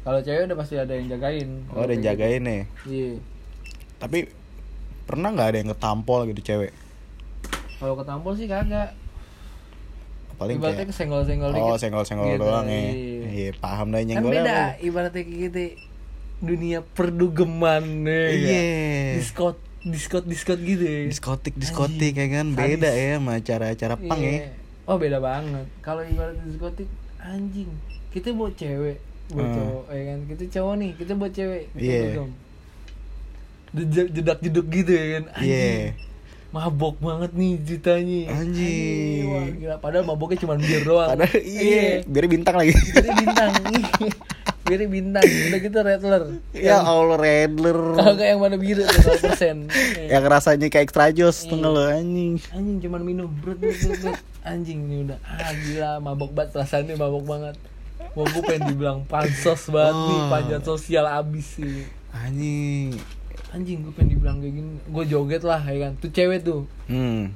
Kalau cewek udah pasti ada yang jagain. Oh, ada yang jagain nih. Iya. Tapi pernah nggak ada yang ketampol gitu cewek? Kalau ketampol sih kagak. Paling Ibaratnya kayak kesenggol-senggol dikit. Oh, senggol-senggol Gitu, doang ya. iya. Iya, paham dah Kan nyenggolnya. beda, apa. ibaratnya kayak gitu dunia perdugeman nih. Iya. Diskot, diskot, diskot gitu ya. Diskotik, diskotik ya kan beda ya sama acara-acara pang Iya. ya. Oh beda banget. Kalau ibarat diskotik anjing, kita buat cewek, buat Hmm. cowok, ya kan? Kita cowok nih, kita buat cewek. Kita Iya. dugem. Dejak- Jedak-jeduk gitu ya kan. Anjing. Iya. Mabok banget nih ceritanya. Anjing. Wah, gila. Padahal maboknya cuma bir doang. Padahal iya, biar bintang lagi. Biar bintang. Biar bintang. Udah gitu Rattler. ya Allah, Redler. Kalau nggak yang mana biru tuh 0%. Yang rasanya kayak extra jos Iya. tuh lo anjing. anjing cuman minum brut brut brut, brut. anjing ini udah ah gila mabok banget perasaannya mabok banget mau gue pengen dibilang pansos banget nih Oh. panjat sosial abis sih Anjing. Anjing gue pengen dibilang kayak gini? Gue joget lah ya kan? Tuh cewek tuh. Hmm.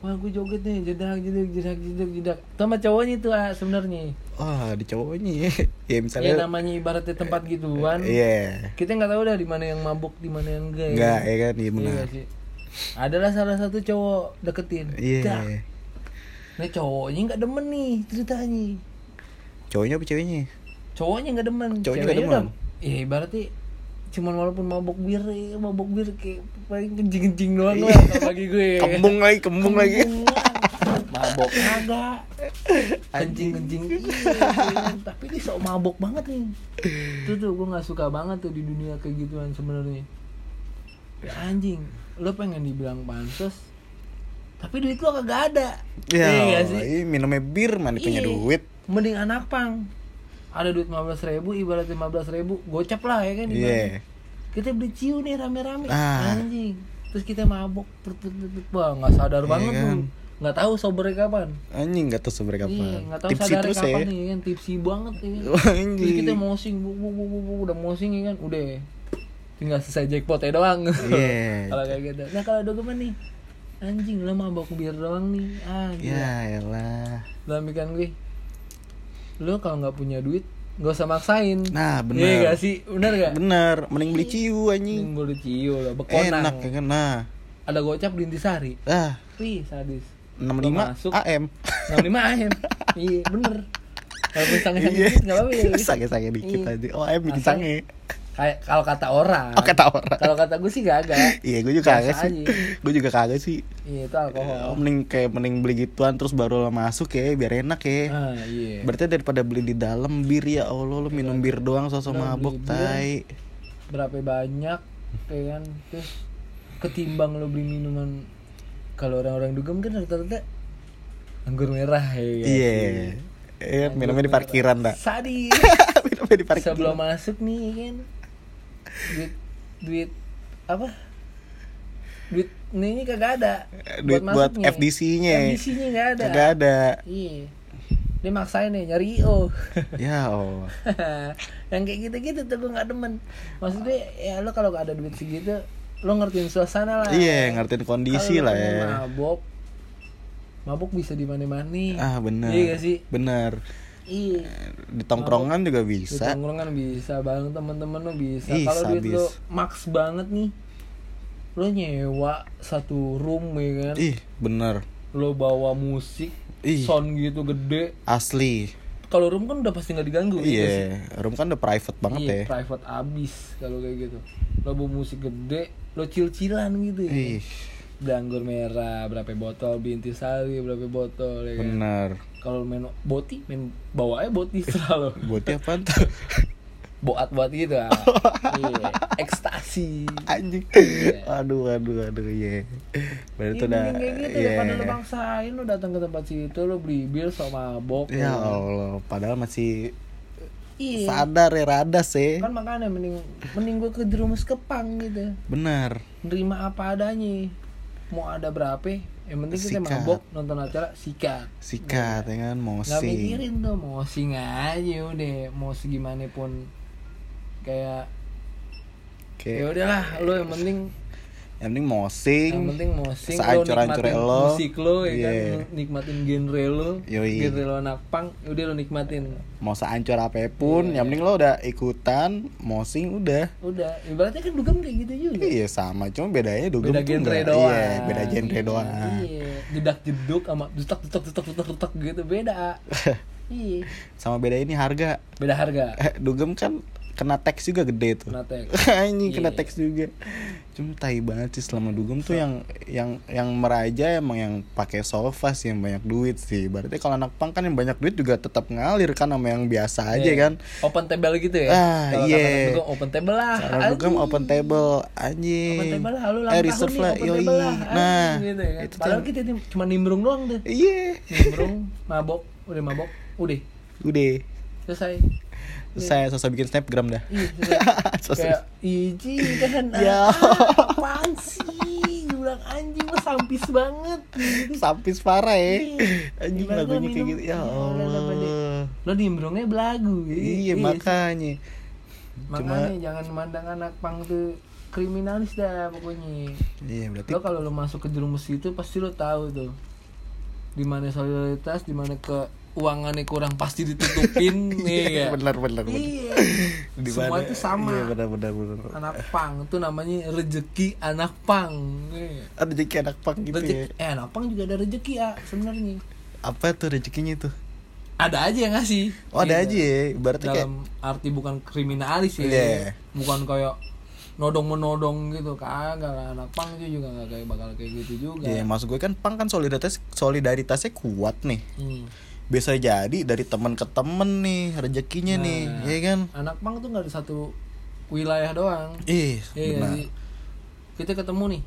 wah gue joget nih jedak jedak jedak jedak jedak. Sama cowoknya tuh ah, sebenarnya. Wah di cowoknya. Ya ya misalnya namanya ibaratnya tempat gituan iya. Kita nggak tahu dah di mana yang mabuk di mana yang enggak enggak ya kan? Iya Iya benar sih. Adalah salah satu cowok deketin. Iya. Dak. nah cowoknya nggak demen nih ceritanya. Cowoknya apa ceweknya? Cowoknya nggak demen. Cowoknya nggak demen? udah ya ibaratnya cuman walaupun mabok bir ya, mabok bir kayak paling kencing kencing doang lah kalau bagi gue. Kembung lagi kembung lagi. Kembung. Lah. mabok kagak. Kencing kencing iya, tapi dia sok mabok banget nih. Itu tuh gue nggak suka banget tuh di dunia kayak gituan sebenarnya. Ya, anjing. Lo pengen dibilang pansos tapi duit lo kagak ada. Ya Iya sih? Ini minumnya bir mana punya Iya. duit? Mending anak pang ada duit 15 ribu ibarat 15 ribu gocap lah ya kan ibarat. kita beli ciu nih rame-rame. Ah. anjing. Terus kita mabok tut, tut, tut, tut. wah nggak sadar Iya banget kan? tuh. Nggak tahu sobernya kapan. Anjing nggak tahu seberapa iya nggak tahu tipsi terus kapan ya. nih kan. Tipsi banget ya kan Wah, terus anjing kita mosing bu, bu, bu, bu, bu, udah mosing ya kan. Udah. Tinggal selesai jackpot ya doang. Iya. kalau kayak gitu. Nah kalau dogeman nih. Anjing lo mabok bir doang nih. Ah gila. ya elah. Dalam pikiran gue lu kalau nggak punya duit nggak usah maksain. Nah iya bener. gak sih? Bener gak bener. Mending beli ciu anjing. Mending boleh ciu lah bekonang. Enak ya kan? Nah. Ada gocap di intisari. Ah. Wih sadis. 65 masuk. AM 65 AM iya bener. Kalau sange sange Iya. dikit nggak apa-apa ya. Sange-sange dikit Iya. aja. Oh AM bikin sange kayak kalau kata orang. Oh kata orang. Kalau kata gue sih gak agak iya gue juga kagak sih. gue juga kagak sih. Iya itu alkohol. Oh, mending kayak mending beli gituan terus baru lo masuk ya biar enak ya. Ah iya. Berarti daripada beli di dalam bir ya Allah lo minum bir doang sosok mabok bir. tai. berapa banyak kayak kan? Terus ketimbang lo beli minuman kalau orang-orang dugem kan rata-rata anggur merah ya kan? iya. Iya. Minumnya di parkiran dah sadis. Minumnya di parkiran. Sebelum masuk nih kan duit duit apa? Duit ini, kagak ada. Duit buat masuknya. FDC-nya FDC-nya nggak ada. Kagak ada. Iya. Dia maksain nih nyari IO ya Allah. Yang kayak gitu-gitu tuh gue nggak demen. Maksudnya ya lo kalau gak ada duit segitu lo ngertiin suasana lah. Iya ngertiin kondisi lah ya. mabok mabok bisa di mana-mana ah bener. Iya gak sih? Bener iya. Di tongkrongan juga di bisa tongkrongan bisa bareng temen-temen lo bisa. Kalau duit sadis. lo max banget nih lo nyewa satu room ya kan? Ih bener. Lo bawa musik Ih. sound gitu gede. Asli. Kalau room kan udah pasti nggak diganggu ya iya room kan udah private banget iya, ya. private abis kalau kayak gitu. Lo bawa musik gede lo cil-cilan gitu ya ih. Beli anggur merah berapa botol binti sari berapa botol ya kan? Bener kalau main boti main bawa aja boti selalu. Buatnya apa tuh boat buat gitu ah. iya ekstasi. Anjing. Aduh aduh aduh iya. Berarti Iya, itu udah mending kayak gitu iya. daripada lo bangsain lo datang ke tempat situ lo beli bir sama mabok ya. Allah padahal masih iya. sadar ya rada sih. Kan makanya mending mending gue ke jerumus kepang gitu. Benar. Nerima apa adanya. Mau ada berapa yang penting kita Sikat. mabok nonton acara sikat. Sikat ya kan? Nggak mosing mikirin tuh mosing aja udah. Mau segimana pun kayak ya kayak udahlah lo yang penting yang penting mosing yang penting mosing lo Seancur-ancurnya nikmatin lo. musik lo ya kan? Iya. nikmatin genre lo. Yoi. genre lo anak pang udah lo nikmatin. Mau seancur apa pun Iya. yang penting lo udah ikutan mosing udah. Udah. Ibaratnya kan dugem kayak gitu juga. Iya sama. Cuma bedanya dugem beda genre enggak- doang. iya beda genre Iya, doang. Iya jedak jeduk sama dutak dutak dutak dutak dutak gitu. Beda. Iya. Sama beda ini harga. Beda harga. Eh, dugem kan kena teks juga gede tuh. Kena tag anjing kena Iya. teks juga. Cuma tai banget sih selama dugem tuh yang yang yang meraja emang yang pakai sofa sih yang banyak duit sih. Berarti kalau anak pang kan yang banyak duit juga tetap ngalir kan sama yang biasa aja Iya. kan. Open table gitu ya? Ah, iya. dugem, open table lah. Kalau dugem open table anjing. Open table lah lu eh reserve lah yoi. table lah nah gitu ya kan. itu padahal kita cuma nimbrung doang tuh iya. Nimbrung mabok udah mabok udah. Udah. Selesai saya sosok bikin snapgram dah. Iya. Sosok- kayak iji kan Ya. ah, apaan sih? Bilang anjing lu sampis banget. Sampis parah ya. Iya. anjing lagunya kayak gitu. Ya Allah, lo nimbrungnya belagu. Iya sih. makanya. Makanya jangan memandang anak pang tuh kriminalis dah pokoknya. Iya berarti lo kalau lo masuk ke jerumus itu pasti lo tahu tuh. Di mana solidaritas di mana keuangannya kurang pasti ditutupin nih ya benar benar iya Di semua mana- itu sama Iya benar benar benar. anak pang itu namanya rezeki anak pang Iya. Ada rezeki anak pang gitu ya. rezeki eh anak pang juga ada rezeki ya sebenarnya Apa tuh rezekinya tuh? ada aja yang ngasih Oh ada Iya. aja ya. Berarti kayak dalam arti bukan kriminalis ya Iya. bukan kayak nodong menodong gitu kagak lah anak pang itu juga nggak kayak bakal kayak gitu juga Ya, maksud gue kan pang kan solidaritas solidaritasnya kuat nih. Hmm. Bisa jadi dari teman ke temen nih rezekinya nih, Nah. ya kan? anak pang tuh nggak di satu wilayah doang Ih, Iya benar. sih? kita ketemu nih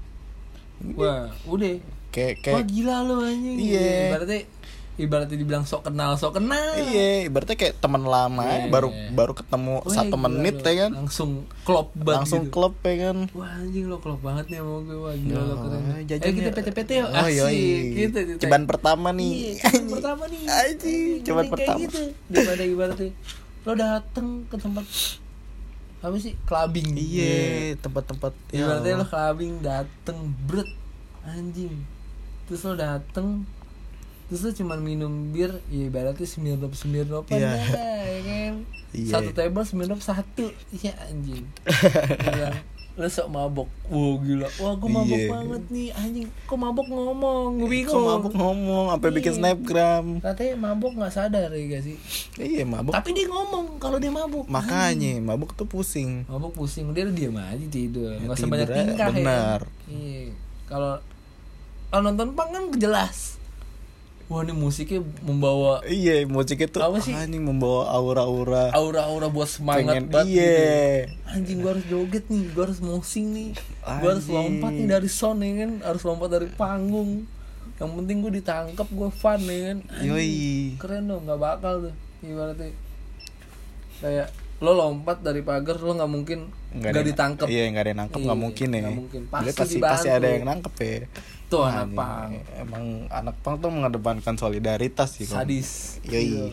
wah udah Kayak wah kayak gila lo anjing Iya. ibaratnya ibaratnya dibilang sok kenal sok kenal iya, berarti kayak teman lama Iya. aja, baru baru ketemu Wah, satu menit ya kan? langsung klop banget Langsung gitu. klub ya kan? Wah anjing lo klop banget nih sama gue Wah gila lo keren Oh, Eh kita PT-PT yuk Oh, Asik yoi. gitu, gitu. Ceban pertama nih. Iya pertama nih Anjing, Mending kayak pertama. gitu Daripada ibaratnya Lo dateng ke tempat Apa sih? Clubbing Iya, tempat-tempat ya Ibaratnya lo clubbing dateng Bret Anjing Terus lo dateng Terus lo cuman minum bir Ya ibaratnya Smirnoff Smirnoff Iya. ya kan? Iya. Satu table Smirnoff satu. Iya anjing. Bilang, Lo sok mabok. Wah gila. Wah gue mabok Iya. banget nih Anjing. Kok mabok ngomong? Gue bingung. Kok mabuk ngomong, sampai bikin Iya. snapgram. Katanya mabok gak sadar ya gak sih? Iya, mabuk. Tapi dia ngomong kalau dia mabuk Makanya mabuk tuh pusing. Mabuk pusing. Dia diam aja tidur. Ya, Gak usah banyak tidur aja, tingkah benar. ya Iya. Kalau Kalau nonton pang kan jelas Wah ini musiknya membawa Iya, musiknya tuh Apa sih? anjing membawa aura-aura. Aura-aura buat semangat Pengen banget iya. gitu. Anjing gue harus joget nih Gue harus mosing nih Gue harus Anjing. lompat nih dari sound ya kan Harus lompat dari panggung Yang penting gue ditangkap gue fun ya kan Anjing. Yoi. keren dong nggak bakal tuh ibaratnya kayak lo lompat dari pagar lo nggak mungkin nggak ditangkap Iya, nggak ada yang nangkep, nggak Iya, mungkin ya. nggak mungkin. Pasti pasti pasti ada yang nangkep ya. Tuh anak Anjing, pang Emang anak pang tuh mengedepankan solidaritas sih. sadis Yoi. Gitu.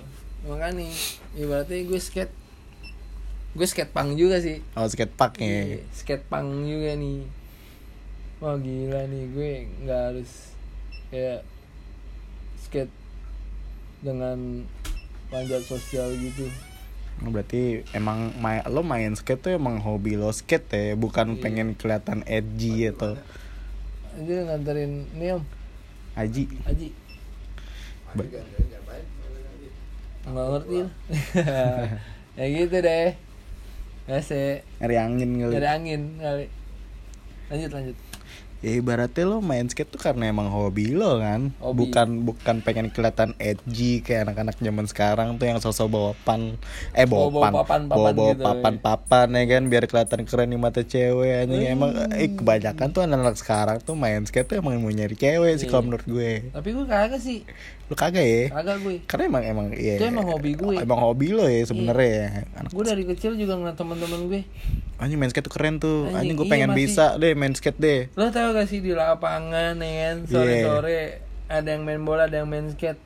makanya ibaratnya gue skate gue skate pang juga sih Oh, skatepark ya. Iya, skate pang juga nih wah gila nih gue nggak harus kayak skate dengan panjat sosial gitu Oh, Berarti emang main, lo main skate tuh emang hobi lo skate ya, bukan Iya. pengen kelihatan edgy atau aja nganterin nih om aji. Aji Ba- nggak ngerti. Ya gitu deh. Biasa Nyari angin kali. Nyari angin kali. Lanjut lanjut Ya ibaratnya lo main skate tuh karena emang hobi lo kan. Hobi. Bukan bukan pengen kelihatan edgy kayak anak-anak zaman sekarang tuh yang sosok bawa pan. Eh bawa, Bawa-bawa pan. papan-papan Bawa, bawa gitu, papan-papan ya kan Biar kelihatan keren di mata cewek anjing. Emang eh, kebanyakan tuh anak-anak sekarang tuh main skate tuh emang mau nyari cewek sih Iya. kalau menurut gue. Tapi gue kagak sih Lo kagak ya? Kagak gue Karena emang emang iya. Itu emang hobi gue. Iya. Emang hobi lo ya sebenarnya ya. Anak Gue dari kecil juga ngeliat temen-temen gue anjing main skate tuh keren tuh. Anjing, Anjing gue iya, pengen masih- bisa deh main skate deh. Lo tau gak sih di lapangan ya kan Sore-sore Ada yang main bola ada yang main skate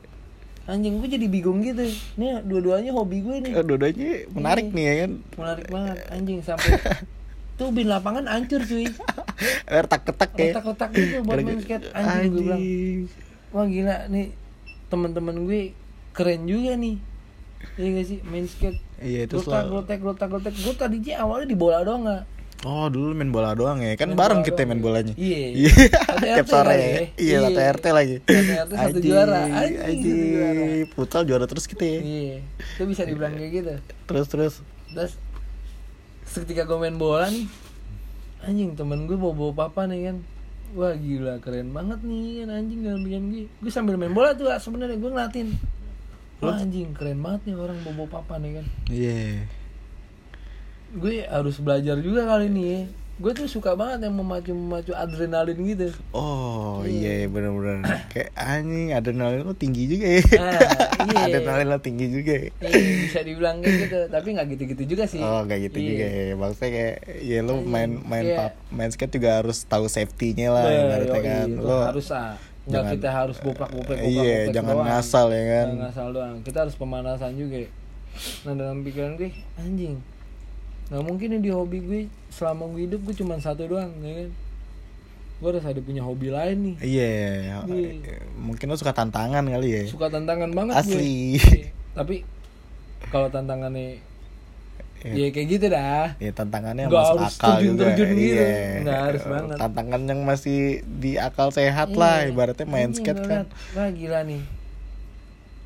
Anjing gue jadi bingung gitu Nih dua-duanya hobi gue nih Eh, Dua-duanya menarik Iya. nih ya kan. Menarik banget anjing sampai Tuh bin lapangan hancur cuy Retak-retak ya. Retak-retak gitu buat main skate Anjing gue bilang Wah gila nih teman-teman gue keren juga nih Iya gak sih main skate Iya itu selalu. glotek, glotak, glotek Gue tadi sih awalnya di bola doang gak Oh dulu main bola doang ya kan Main bareng kita doang, main iya. bolanya. Iya. Iya. Tiap sore. ya. ya? Iya satu Iya. RT lagi. Satu RT, satu juara. Anjing, satu Anjing. juara. Terus kita ya. Iya Itu bisa dibilang kayak gitu Terus terus. Terus Ketika gue main bola nih Anjing temen gue bawa-bawa papa nih kan Wah gila keren banget nih anjing dalam bikin gue Gue sambil main bola tuh sebenarnya gue ngeliatin. Wah anjing keren banget nih orang bawa-bawa papa nih kan. Iya. Gue harus belajar juga kali ini ya Gue tuh suka banget yang memacu-memacu adrenalin gitu. Oh iya. bener-bener. Kayak anjing adrenalin lo tinggi juga ya. Ah, iya. Adrenalin lo tinggi juga ya. Eh, bisa dibilang kayak gitu. Tapi nggak gitu-gitu juga sih. Oh gak gitu Iya. juga ya. Maksudnya kayak Ya lo main main Iya. pap, main skate juga harus tahu safety-nya lah Bah, ibaratnya kan. Lo harus ah nggak jangan- kita harus boplak boplek Iya jangan ngasal ya kan. Ngasal doang. Kita harus pemanasan juga nah dalam pikiran gue anjing nggak mungkin nih di hobi gue selama gue hidup gue cuma satu doang ya kan gue harus ada punya hobi lain nih Iya, Iya. mungkin lo suka tantangan kali ya. suka tantangan banget Asli. gue Iya. tapi kalau tantangannya ya kayak gitu dah Ya tantangannya Nggak masuk harus akal juga. terjun-terjun gitu. Iya. Nggak harus banget. Tantangan yang masih di akal sehat lah, Iya. ibaratnya main Anjing, skate kan. wah gila nih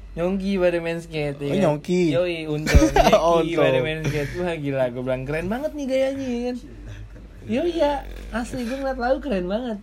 Nyongki pada main skate ya Oh, kan? Nyongki. Yoi untung. Oh, Nyongki pada main skate Wah gila gue bilang keren banget nih gayanya ya kan? Yoi ya. Asli gue ngeliat lalu keren banget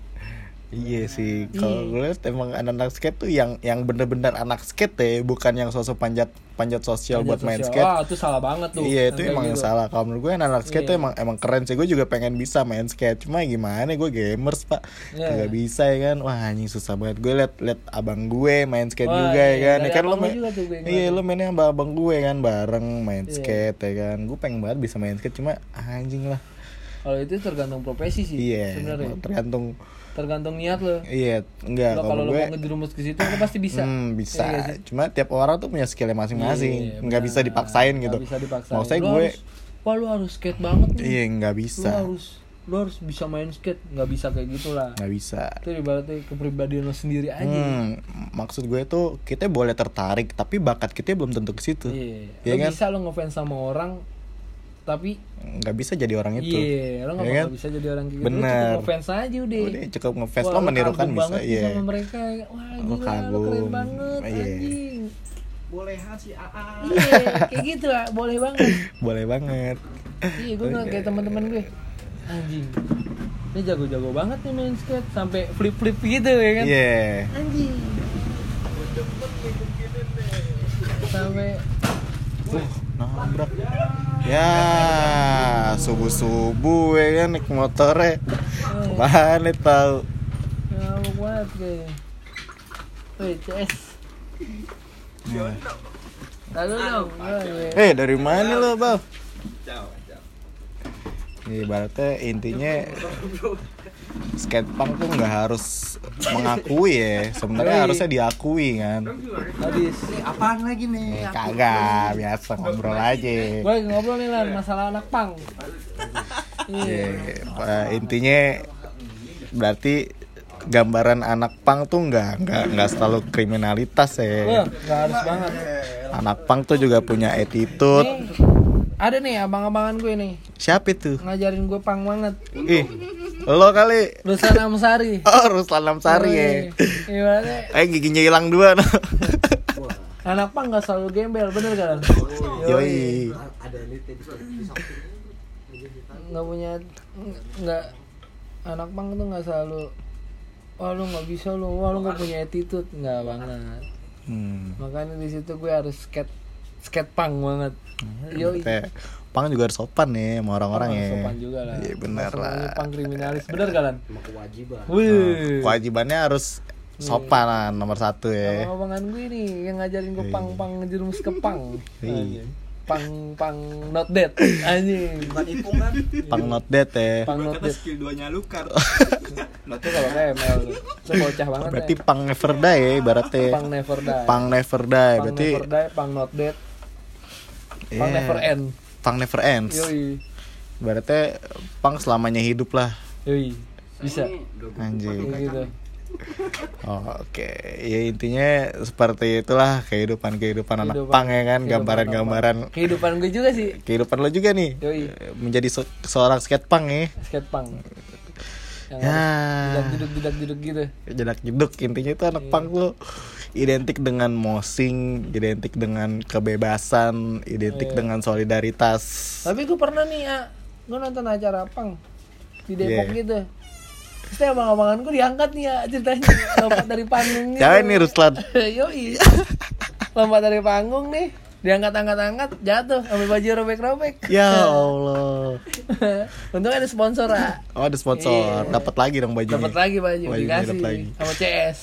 Iya sih, kalau Iya. gue liat emang anak-anak skate tuh yang yang bener-bener anak skate ya, bukan yang sosok panjat panjat sosial buat main Sosial. skate. Wah itu salah banget tuh Iya itu emang gitu. salah. Kalau menurut gue anak skate tuh Iya. emang emang keren sih. Gue juga pengen bisa main skate. Cuma gimana? Gue gamers pak. Gak bisa ya kan. Wah anjing susah banget. Gue liat liat abang gue main skate Wah, juga ya iya, kan. dari Ya kan lo main. tuh Iya lo mainnya sama abang gue kan bareng main Iya. skate ya kan. Gue pengen banget bisa main skate. Cuma anjing lah. Kalau itu tergantung profesi sih Iya. sebenarnya Tergantung. Tergantung niat lo Iya enggak. Lo Kalau lo gue. mau ngejerumus ke situ lo pasti bisa Hmm, bisa. Iya nggak sih? Cuma tiap orang tuh punya skillnya masing-masing. Iya, nggak bisa benar. dipaksain gitu. bisa dipaksain. Mau saya Lo gue. harus, wah lu harus skate banget nih Iya nggak bisa. harus lu harus bisa main skate nggak bisa kayak gitulah Nggak bisa. itu ibaratnya kepribadian lo sendiri aja Hmm, maksud gue tuh kita boleh tertarik tapi bakat kita belum tentu ke situ. iya Iya lo kan? bisa lo ngefans sama orang tapi Nggak bisa jadi orang itu. iya lo nggak bakal kan? bisa jadi orang gitu lo Bener. cukup ngefans aja udah Udah cukup ngefans lo menirukan bisa. Iya. sama mereka wah gila lo kagum. keren banget Iya. anjing Bolehan si AA. iya kayak gitu lah boleh banget Boleh banget. iya gue nggak kayak teman-teman gue anjing ini jago-jago banget nih main skate sampai flip-flip gitu ya kan Iya. anjing sampai Uh, nabrak. Ya, subuh-subuh ya kan naik motornya. Mana tahu. ngabuk banget kayaknya Wih, CS Ya. Lalu dong. Eh, dari mana lo, Bang? Iya, ibaratnya intinya skatepunk tuh nggak harus mengakui ya. Sebenarnya harusnya diakui kan. Habis. Apaan lagi nih? Eh, kagak biasa ngobrol aja. Gue ngobrol nih Lan, masalah anak pang Iya eh, intinya berarti gambaran anak pang tuh nggak nggak nggak selalu kriminalitas ya. Gak harus banget. Anak pang tuh juga punya attitude. Nih, ada nih abang-abangan gue nih. Siapa itu? Ngajarin gue pang banget. Ih lo kali. Ruslan Amsari. Oh Ruslan Amsari ya. Ibaratnya eh giginya hilang dua no. anak pang gak selalu gembel, bener kan? yoi. Ada elite di Gak punya, nggak anak pang tuh gak selalu Wah lu gak bisa lu, wah lu gak punya attitude. Nggak banget. Hmm. Makanya di situ gue harus skate skate pang banget. Yoi. Teh, pang juga harus sopan nih sama orang-orang Pang ya sopan juga lah. iya Masalahnya lah Pang kriminalis, bener kalian? Kewajiban. Wih. kewajibannya harus sopan lah nomor satu ya Abangan gue nih yang ngajarin gue pang pang jerumus ke pang. Iya. Pang pang not dead anjing. Bukan ipung kan? pang not dead ya Pang not dead. skill duanya Lukar. Itu kalau kayak ML tuh. Itu bocah banget berarti ya. pang never die ya ibaratnya Pang never die. pang never die Pang berarti never die, pang not dead, pang Iya. never end. pang never ends Yoi. berarti pang selamanya hidup lah Yoi. Bisa. anjing Kayak gitu. Oh, Oke, ya intinya seperti itulah kehidupan kehidupan anak Kehidupan- pang ya kan, gambaran-gambaran anak pang. Kehidupan gue juga sih. kehidupan lo juga nih, Yoi. menjadi se- seorang skate pang ya. skate punk yang Ya. harus jeduk jeduk jeduk gitu jedak jeduk intinya itu anak pang lo identik dengan mosing, identik dengan kebebasan, identik Iya. dengan solidaritas. tapi gue pernah nih ya gue nonton acara pang di Depok Yeah. gitu Terus nih abang-abangan gue diangkat nih ya ceritanya lompat dari panggung gitu. Siapa nih Ruslan? Yoi Lompat dari panggung nih Diangkat-angkat-angkat Jatuh Ambil baju robek-robek Ya Allah. Untungnya ada sponsor ah Oh ada sponsor, Iya. dapat lagi dong bajunya. Dapat lagi baju Bajunya Dikasih lagi. Sama CS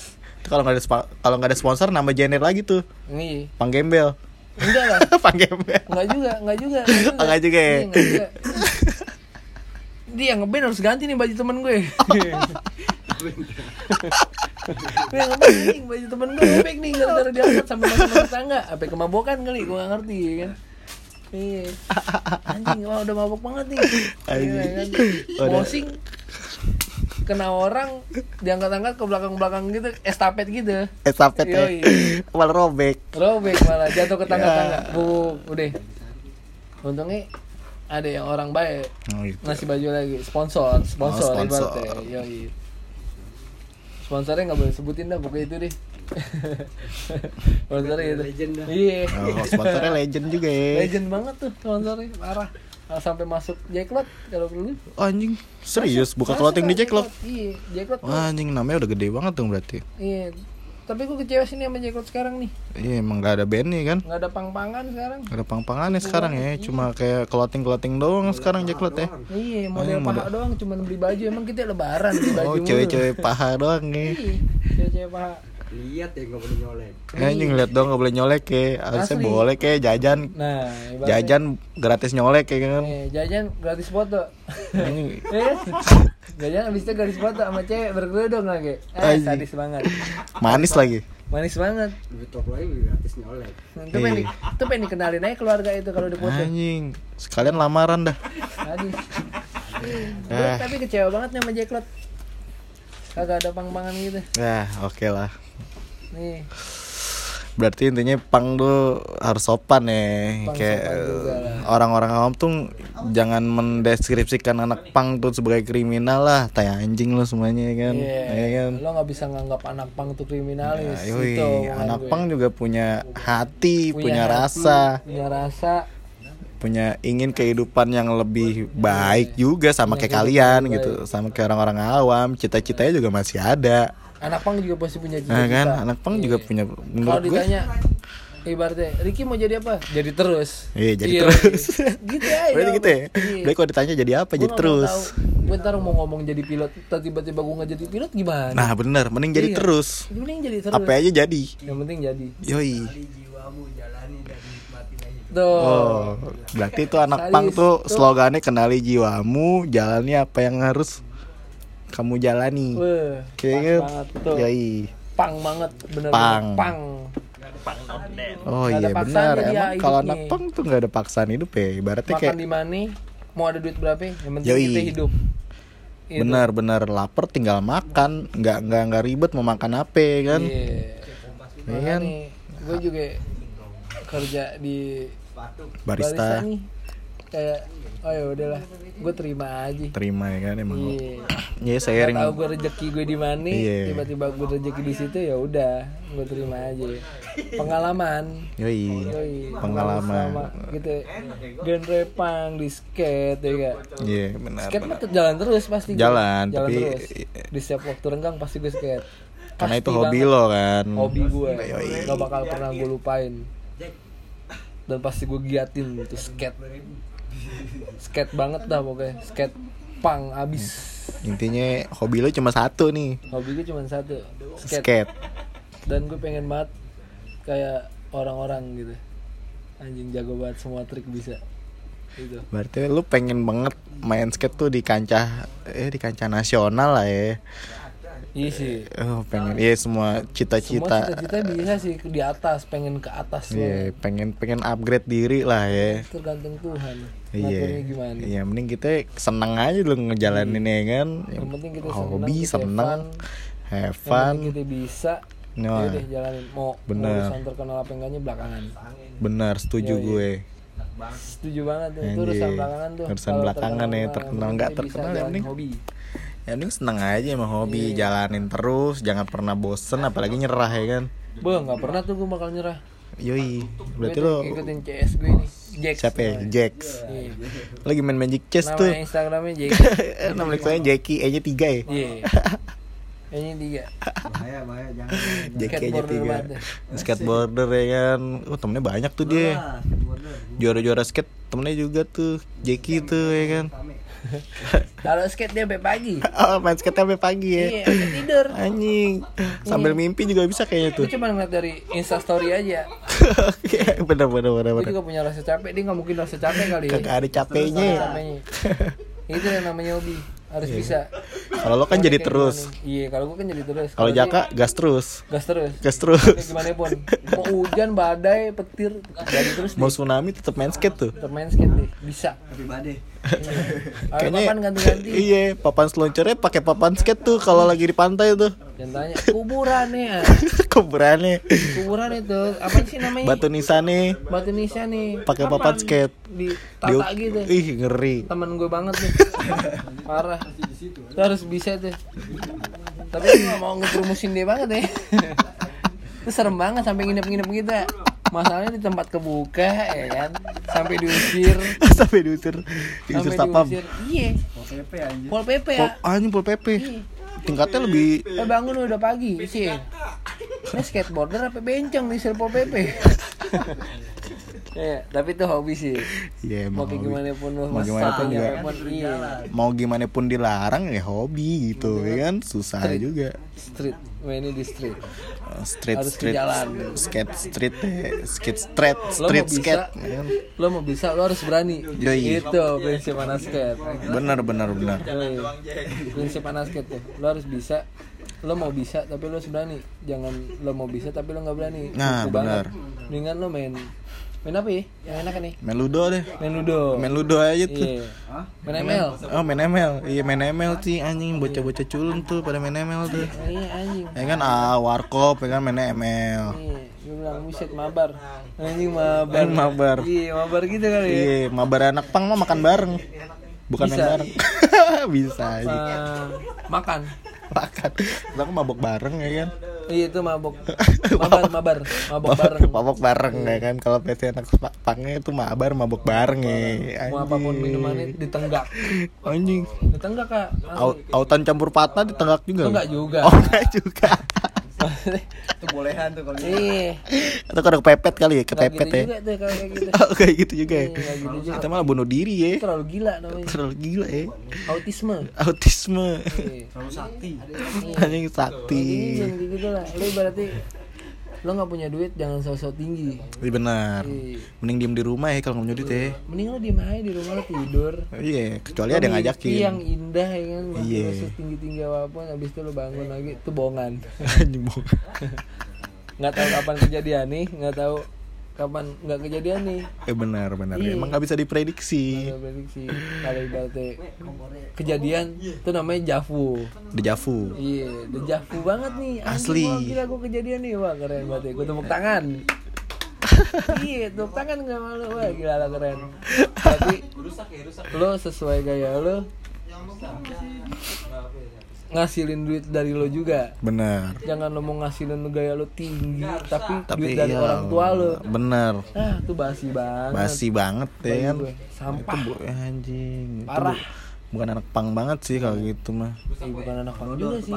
kalau nggak ada kalau nggak ada sponsor nambah genre lagi tuh, Nih pang gembel. Enggak lah pang gembel. Enggak juga, enggak juga. Enggak juga ya? Iya, enggak juga. Dia yang ngeband harus ganti nih baju temen gue. Gue ngeband baju temen gue robek nih gara-gara diangkat sampai masuk rumah tangga. Apa kemabokan kali, gue gak ngerti ya kan. Iya. Anjing, wah udah mabok banget nih. Anjing. Iya kan. Udah. Mosing kena orang diangkat-angkat ke belakang-belakang gitu, estafet gitu. Estafet ya. Yoi. Malah robek. Robek malah jatuh ke tangga-tangga. Ya. Bu, udah. Untungnya ada yang orang baik Oh, gitu. ngasih baju lagi sponsor sponsor, Oh, sponsor. ibaratnya. Yoi. sponsornya nggak boleh sebutin dah pokoknya itu deh sponsornya itu Legend dah. iya Oh, sponsornya legend juga ya. legend banget tuh sponsornya parah Ah, sampai masuk jacklot kalau perlu. Oh, anjing. Serius? Buka clothing di Jacklot. iya jacklot. Wah, anjing namanya udah gede banget dong berarti. iya. Tapi gue kecewa sih nih sama jacklot sekarang nih. Iya, emang gak ada bandnya kan? nggak ada pang-pangan sekarang. Gak ada pang-pangannya sekarang ya, cuma kayak clothing-clothing doang sekarang Jacklot ya. iya model Oh, paha doang. Cuman beli baju. Emang kita lebaran beli baju Oh, cewek-cewek paha doang ya. iya cewek-cewek paha Lihat ya nggak boleh nyolek. Anjing lihat dong gak boleh nyolek ya. Harusnya Asli. boleh kayak jajan. nah ibaratnya- Jajan gratis nyolek ya kan. Eh, jajan gratis foto Anjing. Eh, jajan abis itu gratis foto sama cewek berkerudung lagi eh sadis banget Manis lagi. manis banget Duit top lagi gratis nyolek. itu pengen di- itu pengen dikenalin aja keluarga itu kalau di foto Anjing. Sekalian lamaran dah. sadis Ah. tapi kecewa banget nih sama Jacklot kagak ada pang-pangan gitu Ya, oke lah. nih Berarti intinya pang tuh harus sopan ya. Pang Kayak orang-orang awam tuh jangan mendeskripsikan anak pang tuh sebagai kriminal lah. Tai anjing lo semuanya ya kan. Iya, Ya kan. lo nggak bisa nganggap anak pang tuh kriminalis Ya, yoi, itu anak gue. pang juga punya hati, punya, hati, rasa, punya rasa punya ingin kehidupan yang lebih baik juga sama Punya kayak kehidupan kalian gitu, sama kayak orang-orang awam. Cita-citanya juga masih ada. anak pang juga pasti punya Nah cita-cita kan, anak pang juga punya kalau menurut gue. ditanya ibaratnya Ricky mau jadi apa jadi terus Iya, jadi terus. gitu aja Berarti gitu ya. Iya. Berarti kalau ditanya jadi apa? Gua Jadi terus. gue ntar mau ngomong jadi pilot tiba-tiba gue nggak jadi pilot gimana Nah bener, mending jadi Iya. terus. Penting jadi terus Apa aja jadi. yang penting jadi Yoi. Tuh Oh, berarti itu anak Sadis. pang tuh slogannya kenali jiwamu, jalani apa yang harus kamu jalani. Weh, tuh Yoi. pang banget bener Pang. pang Oh Nggak ada iya benar. Emang kalau hidupnya. anak pang tuh nggak ada paksaan hidup ya. Ibaratnya makan kayak di mana mau ada duit berapa yang penting Yoi. kita hidup benar-benar lapar tinggal makan, nggak nggak nggak ribet mau makan apa kan? Iya. Iya kan? gue juga kerja di Barista nih kayak oh ya udahlah gue terima aja terima ya kan emang. iya Ya Gak sharing. tahu gue rezeki gue di mana Iya. tiba-tiba gue rezeki di situ ya udah gue terima aja pengalaman Yoi. Yoi, Pengalaman. selama gitu genre pang di skate ya gak Iya benar. skate mah jalan terus pasti gue. Jalan, jalan tapi- terus di setiap waktu renggang pasti gue skate Karena Pasti itu hobi banget. lo kan. hobi gue Yoi. gak bakal pernah gue lupain dan pasti gue giatin itu skate skate banget dah pokoknya skate pang abis Intinya hobi lo cuma satu nih. hobi gue cuma satu skate, Skate. dan gue pengen banget kayak orang-orang gitu anjing jago banget semua trik bisa gitu Berarti lu pengen banget main skate tuh di kancah eh di kancah nasional lah ya. Iya sih Oh, pengen iya semua semua cita-cita. cita-cita bisa sih di atas pengen ke atas Iya, loh. pengen pengen upgrade diri lah ya. tergantung Tuhan Iya. ngaturnya gimana Iya, mending kita seneng aja lu ngejalanin ya kan. yang penting kita hobi seneng, kita seneng, have yang fun. penting kita bisa Nah. ya deh jalanin mau Bener. urusan terkenal apa enggaknya belakangan Benar, setuju Iya, iya. gue. setuju banget tuh itu urusan belakangan tuh Urusan Kalau belakangan ya, terkenal yang nggak penting kita terkenal, yang penting- hobi Ya mending seneng aja emang hobi, Iya. jalanin terus, jangan pernah bosen apalagi nyerah ya kan. Beuh, nggak pernah tuh gue bakal nyerah Yoi, berarti lo ikutin CS gue nih Jax siapa ya? Jax. Iya. Lagi main Magic Chess Nama tuh. Instagramnya Jax Nama saya Jackie, E-nya 3 ya. Iya Kayaknya tiga Bahaya, bahaya, jangan. Jackie aja Skateboarder tiga. banget deh. Skateboarder ya kan. Oh, temennya banyak tuh dia. Skateboarder. Juara-juara skate temennya juga tuh. Jackie tuh ya kan. Kalau skate dia sampai pagi Oh, main skate sampai pagi ya. Iya, sampai tidur Anjing. Sambil mimpi juga bisa kayaknya tuh. Cuma ngeliat dari instastory aja bener bener bener Gue bener. juga punya rasa capek Dia nggak mungkin rasa capek kali ya Kagak ada capeknya. Itu yang namanya hobi harus bisa Kalau lo kan jadi terus. iya kalau gue kan jadi terus Kalau dia Jaka gas terus. gas terus Gas terus. Kayak gimana pun mau hujan badai petir jadi terus Mau tsunami tetap main skate tuh. tetap main skate deh bisa Tapi badai. Ayo papan ganti-ganti. Iya, papan seloncornya pakai papan skate tuh kalau lagi di pantai tuh. jangan tanya kuburan nih ah. Kuburannya. Kuburan itu apa sih namanya? Batu nisannya batu nisa nih. Pakai papan skate. di Di- tata gitu. Ih, ngeri. temen gue banget nih. Parah. Itu harus bisa tuh. Tapi gue gak mau ngepromosiin dia banget ya. Itu serem banget sampai nginep-nginep kita masalahnya di tempat kebuka ya kan? Sampai diusir. Sampai diusir. Diusir sampai sapam. diusir. iya. PP anjir. pol pp Pol, ya? Anjing pol PP. Tingkatnya lebih eh bangun udah pagi sih. Ini skateboarder apa bencong di pol pp ya tapi itu hobi sih. Iya, mau hobi. gimana pun lu Mau gimana pun masaknya juga. apa pun, iya. Mau gimana pun dilarang ya hobi gitu Iya. ya kan? Susah juga. Street mainnya di street. Uh, street Harus street. jalan. skate street eh, skate street lo street bisa? skate ya lo mau bisa? Lo harus berani. Yoi. itu prinsip anak skate. Benar benar benar. Yoi. prinsip anak skate tuh lo harus bisa. Lo mau bisa tapi lo harus berani. Jangan lo mau bisa tapi lo nggak berani. Nah, benar. mendingan lo main main apa ya? Yang enak nih main ludo deh. Main ludo. Main ludo aja tuh. Iya. Main ML oh main ML iya main ML sih anjing. Bocah-bocah culun tuh pada main ML tuh. Iya anjing. Ya kan? Ah warkop ya kan? Mainnya ML iya gue bilang buset mabar. Anjing mabar. Main mabar. iya mabar gitu kali ya. Iya mabar anak pang mah makan bareng. Bukan main bareng. Bisa aja makan makan kita mabok bareng ya kan iya itu mabok. Mabar mabar. Mabok bareng. Mabok bareng ya kan? Kalau PC anak pangnya itu mabar mabok bareng ya. Mau apa pun minumannya ditenggak. Anjing. Ditenggak kak. Au- autan campur patah ditenggak juga. Enggak juga. oh enggak juga Itu bolehan tuh kalau iya. Atau kalau kepepet kali ya nggak kepepet gitu ya. juga tuh kalau kayak gitu. Oh kayak gitu juga ya. Iya, gitu juga. kita malah bunuh diri ya. Terlalu gila namanya. Terlalu gila ya. Autisme. Autisme. Iya. terlalu sakti. anjing sakti. Gitu lah. Lu berarti lo nggak punya duit jangan sosok tinggi iya benar Iya. mending diem di rumah ya kalau nggak punya duit ya mending lo diem aja di rumah lo tidur iya kecuali ada yang ngajakin yang indah ya kan Iya. iya. tinggi tinggi apa pun habis itu lo bangun lagi itu bohongan anjing bohong. nggak tahu kapan kejadian nih nggak tahu kapan nggak kejadian nih? Eh benar benar. Iya. emang nggak bisa diprediksi. Kalau prediksi kalau ibaratnya kejadian itu namanya jafu dejavu iya udah jafu banget nih. Asli. Gila gue kejadian nih wah keren banget ya. Gue tepuk tangan. Iya tepuk tangan gak malu. Wah gila lah keren. Tapi lo sesuai gaya lo ngasilin duit dari lo juga. Benar. Jangan lo mau ngasilin gaya lo tinggi tapi, tapi duit dari iya, orang tua lo. bener ah itu basi banget. Basi banget ya kan? gue. sampah. Itu bu eh, anjing. Itu Parah. bu- bukan anak pang banget sih kalau gitu mah. Eh, bukan anak pang juga sih.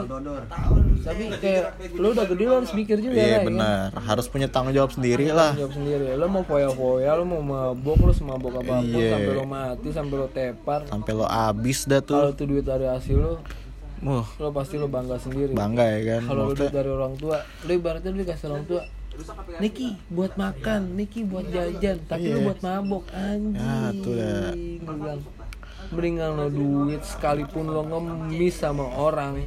Tapi kayak lo udah gede lo harus mikir juga iya lah, ya. kan? benar. Harus punya tanggung jawab sendiri lah. Jawab sendiri. Lo mau foya-foya lo mau mabok lo semabok apa pun Iya. sampai lo mati sampai lo tepar. Sampai lo abis dah kalau tuh tuh duit dari hasil lo Wah, lo pasti lo bangga sendiri bangga ya kan kalau lo duit Maksudnya, dari orang tua lo ibaratnya lo dikasih orang tua Niki buat makan, Niki buat jajan, tapi lo Iya. buat mabok anjing. Ya, tuh. Gua bilang, Mendingan lo duit sekalipun lo ngemis sama orang,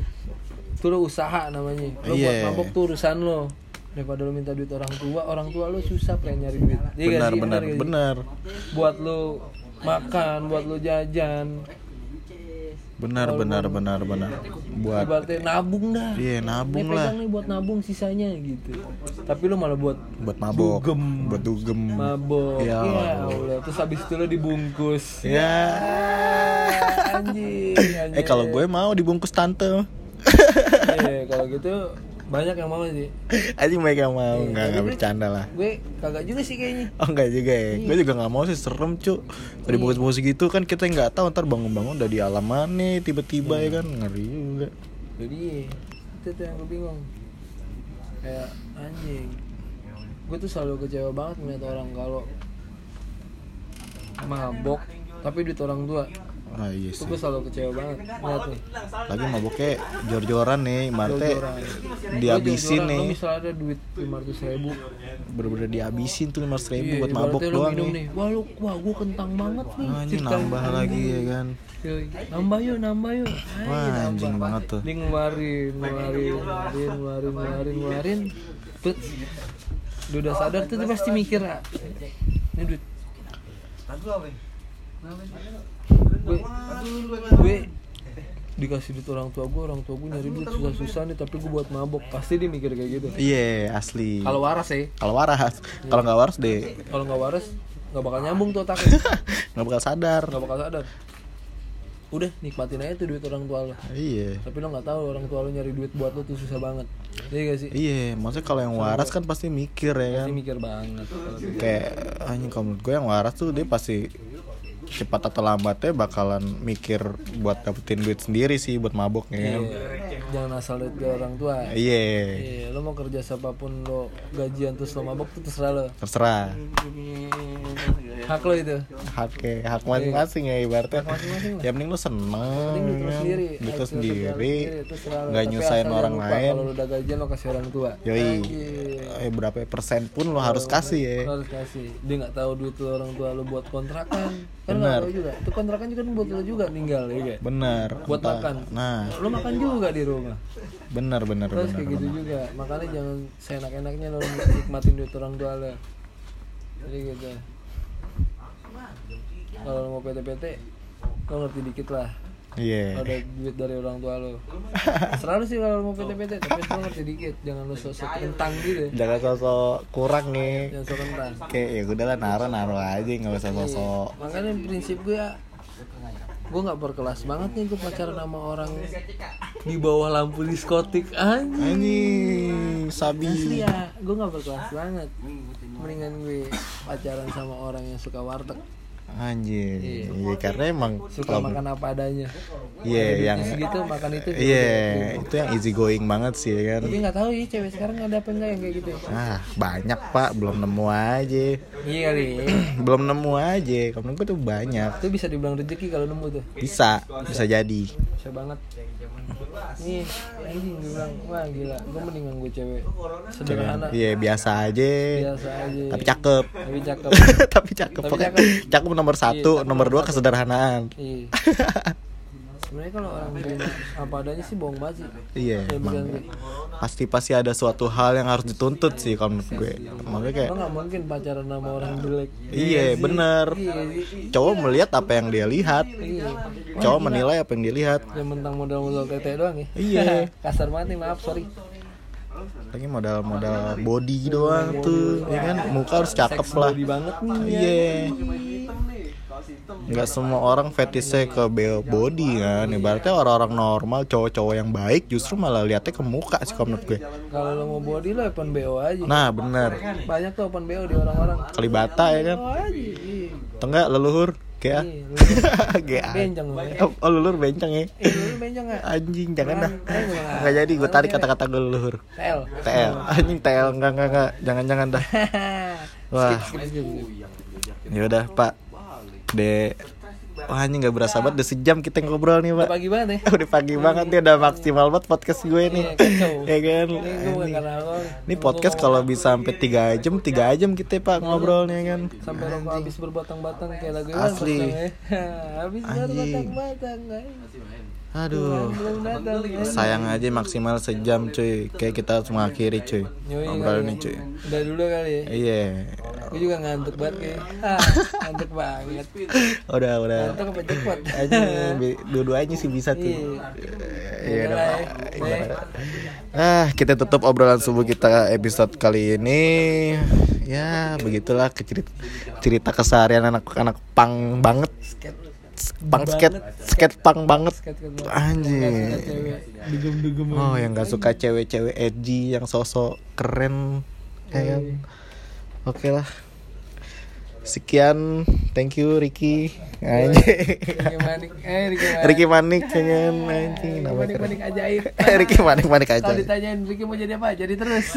itu lo usaha namanya. Lo buat Iya. mabok tuh urusan lo. Daripada lo minta duit orang tua, orang tua lo susah pengen nyari duit. Iya benar sih? benar benar Buat lo makan, buat lo jajan, benar benar benar benar buat ibaratnya nabung dah. iya Nih nabung lah pegang nih buat nabung sisanya gitu. Tapi lo malah buat buat mabok Dugem. buat dugem mabok. Ya Ya, Allah. Terus habis itu lo dibungkus. ya Ah, anjing, anjing. eh kalau gue mau dibungkus tante Iya, kalau gitu banyak yang mau sih. Aja mereka yang mau Iya, nggak nggak bercanda lah Gue kagak juga sih kayaknya. Oh enggak juga ya, Iya. gue juga nggak mau sih serem cu Tadi bungkus-bungkus gitu kan kita nggak tahu ntar bangun-bangun udah di alam mana tiba-tiba Iya. ya kan ngeri juga Jadi itu tuh yang gue bingung. Kayak anjing. Gue tuh selalu kecewa banget melihat orang kalau mabok tapi duit orang tua ah iya sih. gue selalu kecewa banget. Lihat nih lagi maboknya jor-joran nih Marte dihabisin nih. misalnya ada duit lima ratus ribu. Bener-bener dihabisin tuh lima ribu buat ibaratnya mabok doang minum nih. wah lu wah gue kentang banget nih. Ah, ini nambah lagi ya kan? Nambah yuk nambah yuk. Ayo, wah nambah. anjing banget tuh. Dia ngeluarin ngeluarin ngeluarin ngeluarin ngeluarin ngeluarin. Tut. dia udah sadar tuh pasti mikir ah, ini duit gue gue dikasih duit orang tua gue orang tua gue nyari duit susah-susah nih tapi gue buat mabok. Pasti dia mikir kayak gitu. Iya asli. Kalau waras ya kalau waras. Kalau nggak waras deh. Kalau nggak waras nggak bakal nyambung tuh otaknya. Nggak bakal sadar. Nggak bakal sadar. Udah nikmatin aja tuh duit orang tua lo. Iya. Tapi lo nggak tahu orang tua lo nyari duit buat lo tuh susah banget. Iya gak sih? Iya maksudnya kalau yang waras kan pasti mikir ya kan? pasti mikir banget. Kayak anjing kalau menurut gue yang waras tuh dia pasti cepat atau lambatnya bakalan mikir buat dapetin duit sendiri sih buat mabok ya kan? Iya. jangan asal lihat ke orang tua iya. Iya lo mau kerja siapa pun lo gajian terus lo mabok tuh terserah lo terserah. Hak lo itu. Hak hak masing-masing ya ibaratnya. Masing-masing lah. yang penting lu seneng Penting duit lo kan. sendiri. Duit sendiri lo. nggak Tapi nyusahin orang lain. kalau lo udah gajian lo kasih orang tua. Yoi. Eh berapa persen pun lo harus kasih ya. Lo harus kasih. Dia nggak tahu duit lo orang tua lo buat kontrakan. Kan Benar. juga. Itu kontrakan juga buat lo juga tinggal ya kan bener buat Entah- makan? Nah. Lo makan juga di rumah? Bener bener terus kayak gitu juga. Makanya jangan seenak-enaknya lo nikmatin duit orang tua lo. Jadi gitu. Kalau lo mau PT-PT lo ngerti dikit lah iya. Kalau ada duit dari orang tua lo. Selalu sih kalau mau PT-PT tapi lo ngerti dikit. Jangan lo sosok kentang gitu jangan sosok kurang nih. Jangan sok kentang. Kayak ya udah lah naro naro aja nggak usah sosok makanya prinsip gue ya gue nggak berkelas banget nih gue pacaran sama orang di bawah lampu diskotik. Anjing anjing. sabi. Asli ya, gue gak berkelas banget. Mendingan gue pacaran sama orang yang suka warteg anjing. Iya. iya karena emang Suka makan apa adanya. Iya yang Segitu makan itu gitu. iya itu yang easy going banget sih ya kan? Tapi gak tahu ya cewek sekarang ada apa enggak yang kayak gitu? Ah banyak pak. Belum nemu aja. Iya kali belum nemu aja. Kamu gue tuh banyak. Itu bisa dibilang rezeki kalau nemu tuh. Bisa bisa jadi. Bisa banget. Nih, anjing gue bilang, wah gila. Gue mendingan gue cewek Sederhana. Iya biasa aja. Biasa aja. Tapi cakep. Tapi cakep. Tapi cakep Tapi pokoknya cakep. cakep nomor satu nomor dua kesederhanaan. Iya. Sebenarnya kalau orang terima apa adanya sih bohong banget sih. Iya Ya, emang. pasti pasti ada suatu hal yang harus dituntut sih kalau menurut gue. Makanya kayak Lo gak mungkin pacaran sama orang jelek. Iya bener. Iya. Sih cowok melihat apa yang dia lihat. Iya. Cowok menilai apa yang dia lihat. Yang mentang modal-modal tete doang ya. Iya. Kasar banget nih maaf sorry lagi modal-modal body doang tuh ya kan? Muka harus cakep lah. nih iya. Nggak semua orang fetishnya ke body kan. ibaratnya orang-orang normal cowok-cowok yang baik justru malah liatnya ke muka sih kalau menurut gue. Kalau lo mau body lo open BO aja. Nah bener. Banyak tuh open BO di orang-orang. Kalibata ya kan? Atau enggak leluhur kayak GA Bencong oh, oh, leluhur bencong ya? Eh lu bencong gak? anjing jangan dah. nggak jadi gue tarik kata-kata gue leluhur TL TL anjing TL enggak enggak enggak jangan jangan dah. Wah. Skip, skip, skip. ya udah pak. De wah anjing nggak berasa banget udah sejam kita ngobrol nih Udah pak pagi banget ya. Udah pagi banget nih udah maksimal banget podcast gue nih. Iya, ya kan? Ini ini podcast kalau bisa sampai 3 jam 3 jam kita pak ngobrolnya kan? Sampai rokok habis berbatang-batang kayak lagu Asli. Ya. Habis berbatang-batang. Aduh. Datang guys. sayang aja maksimal sejam cuy. Kayak kita harus mengakhiri cuy. Ngobrol nih cuy. Udah dulu kali ya? Iya. Gue juga ngantuk banget kayak. Ngantuk banget. Udah udah. Ngantuk apa cepet? Aja dua-duanya sih bisa tuh Iya, Iya ya. Ah, kita tutup obrolan subuh kita episode kali ini. Ya, begitulah cerita, cerita keseharian anak-anak pang banget. Pang skate, skate pang banget. Anjing. Oh, yang gak suka cewek-cewek edgy yang sosok keren. Ya kan? Oke lah. Sekian, thank you Ricky. Anjing. Ricky Manik Eh Ricky Manik Ricky Manik jangan anjing Ricky nama Manik. Manik ajaib Ricky Manik Manik aja. Kalau ditanyain Ricky mau jadi apa? Jadi terus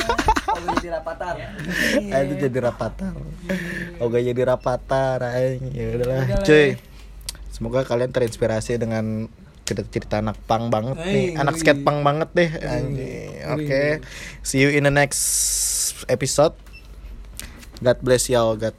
jadi rapatar. Itu jadi rapatar. Oh gak jadi rapatar. Ya udahlah, Udahlah, cuy. Semoga kalian terinspirasi dengan cerita-cerita anak pang banget nih, Hey, anak ngeri. skate pang banget deh. Ngeri, ngeri, Oke, ngeri. see you in the next episode. God bless y'all, God.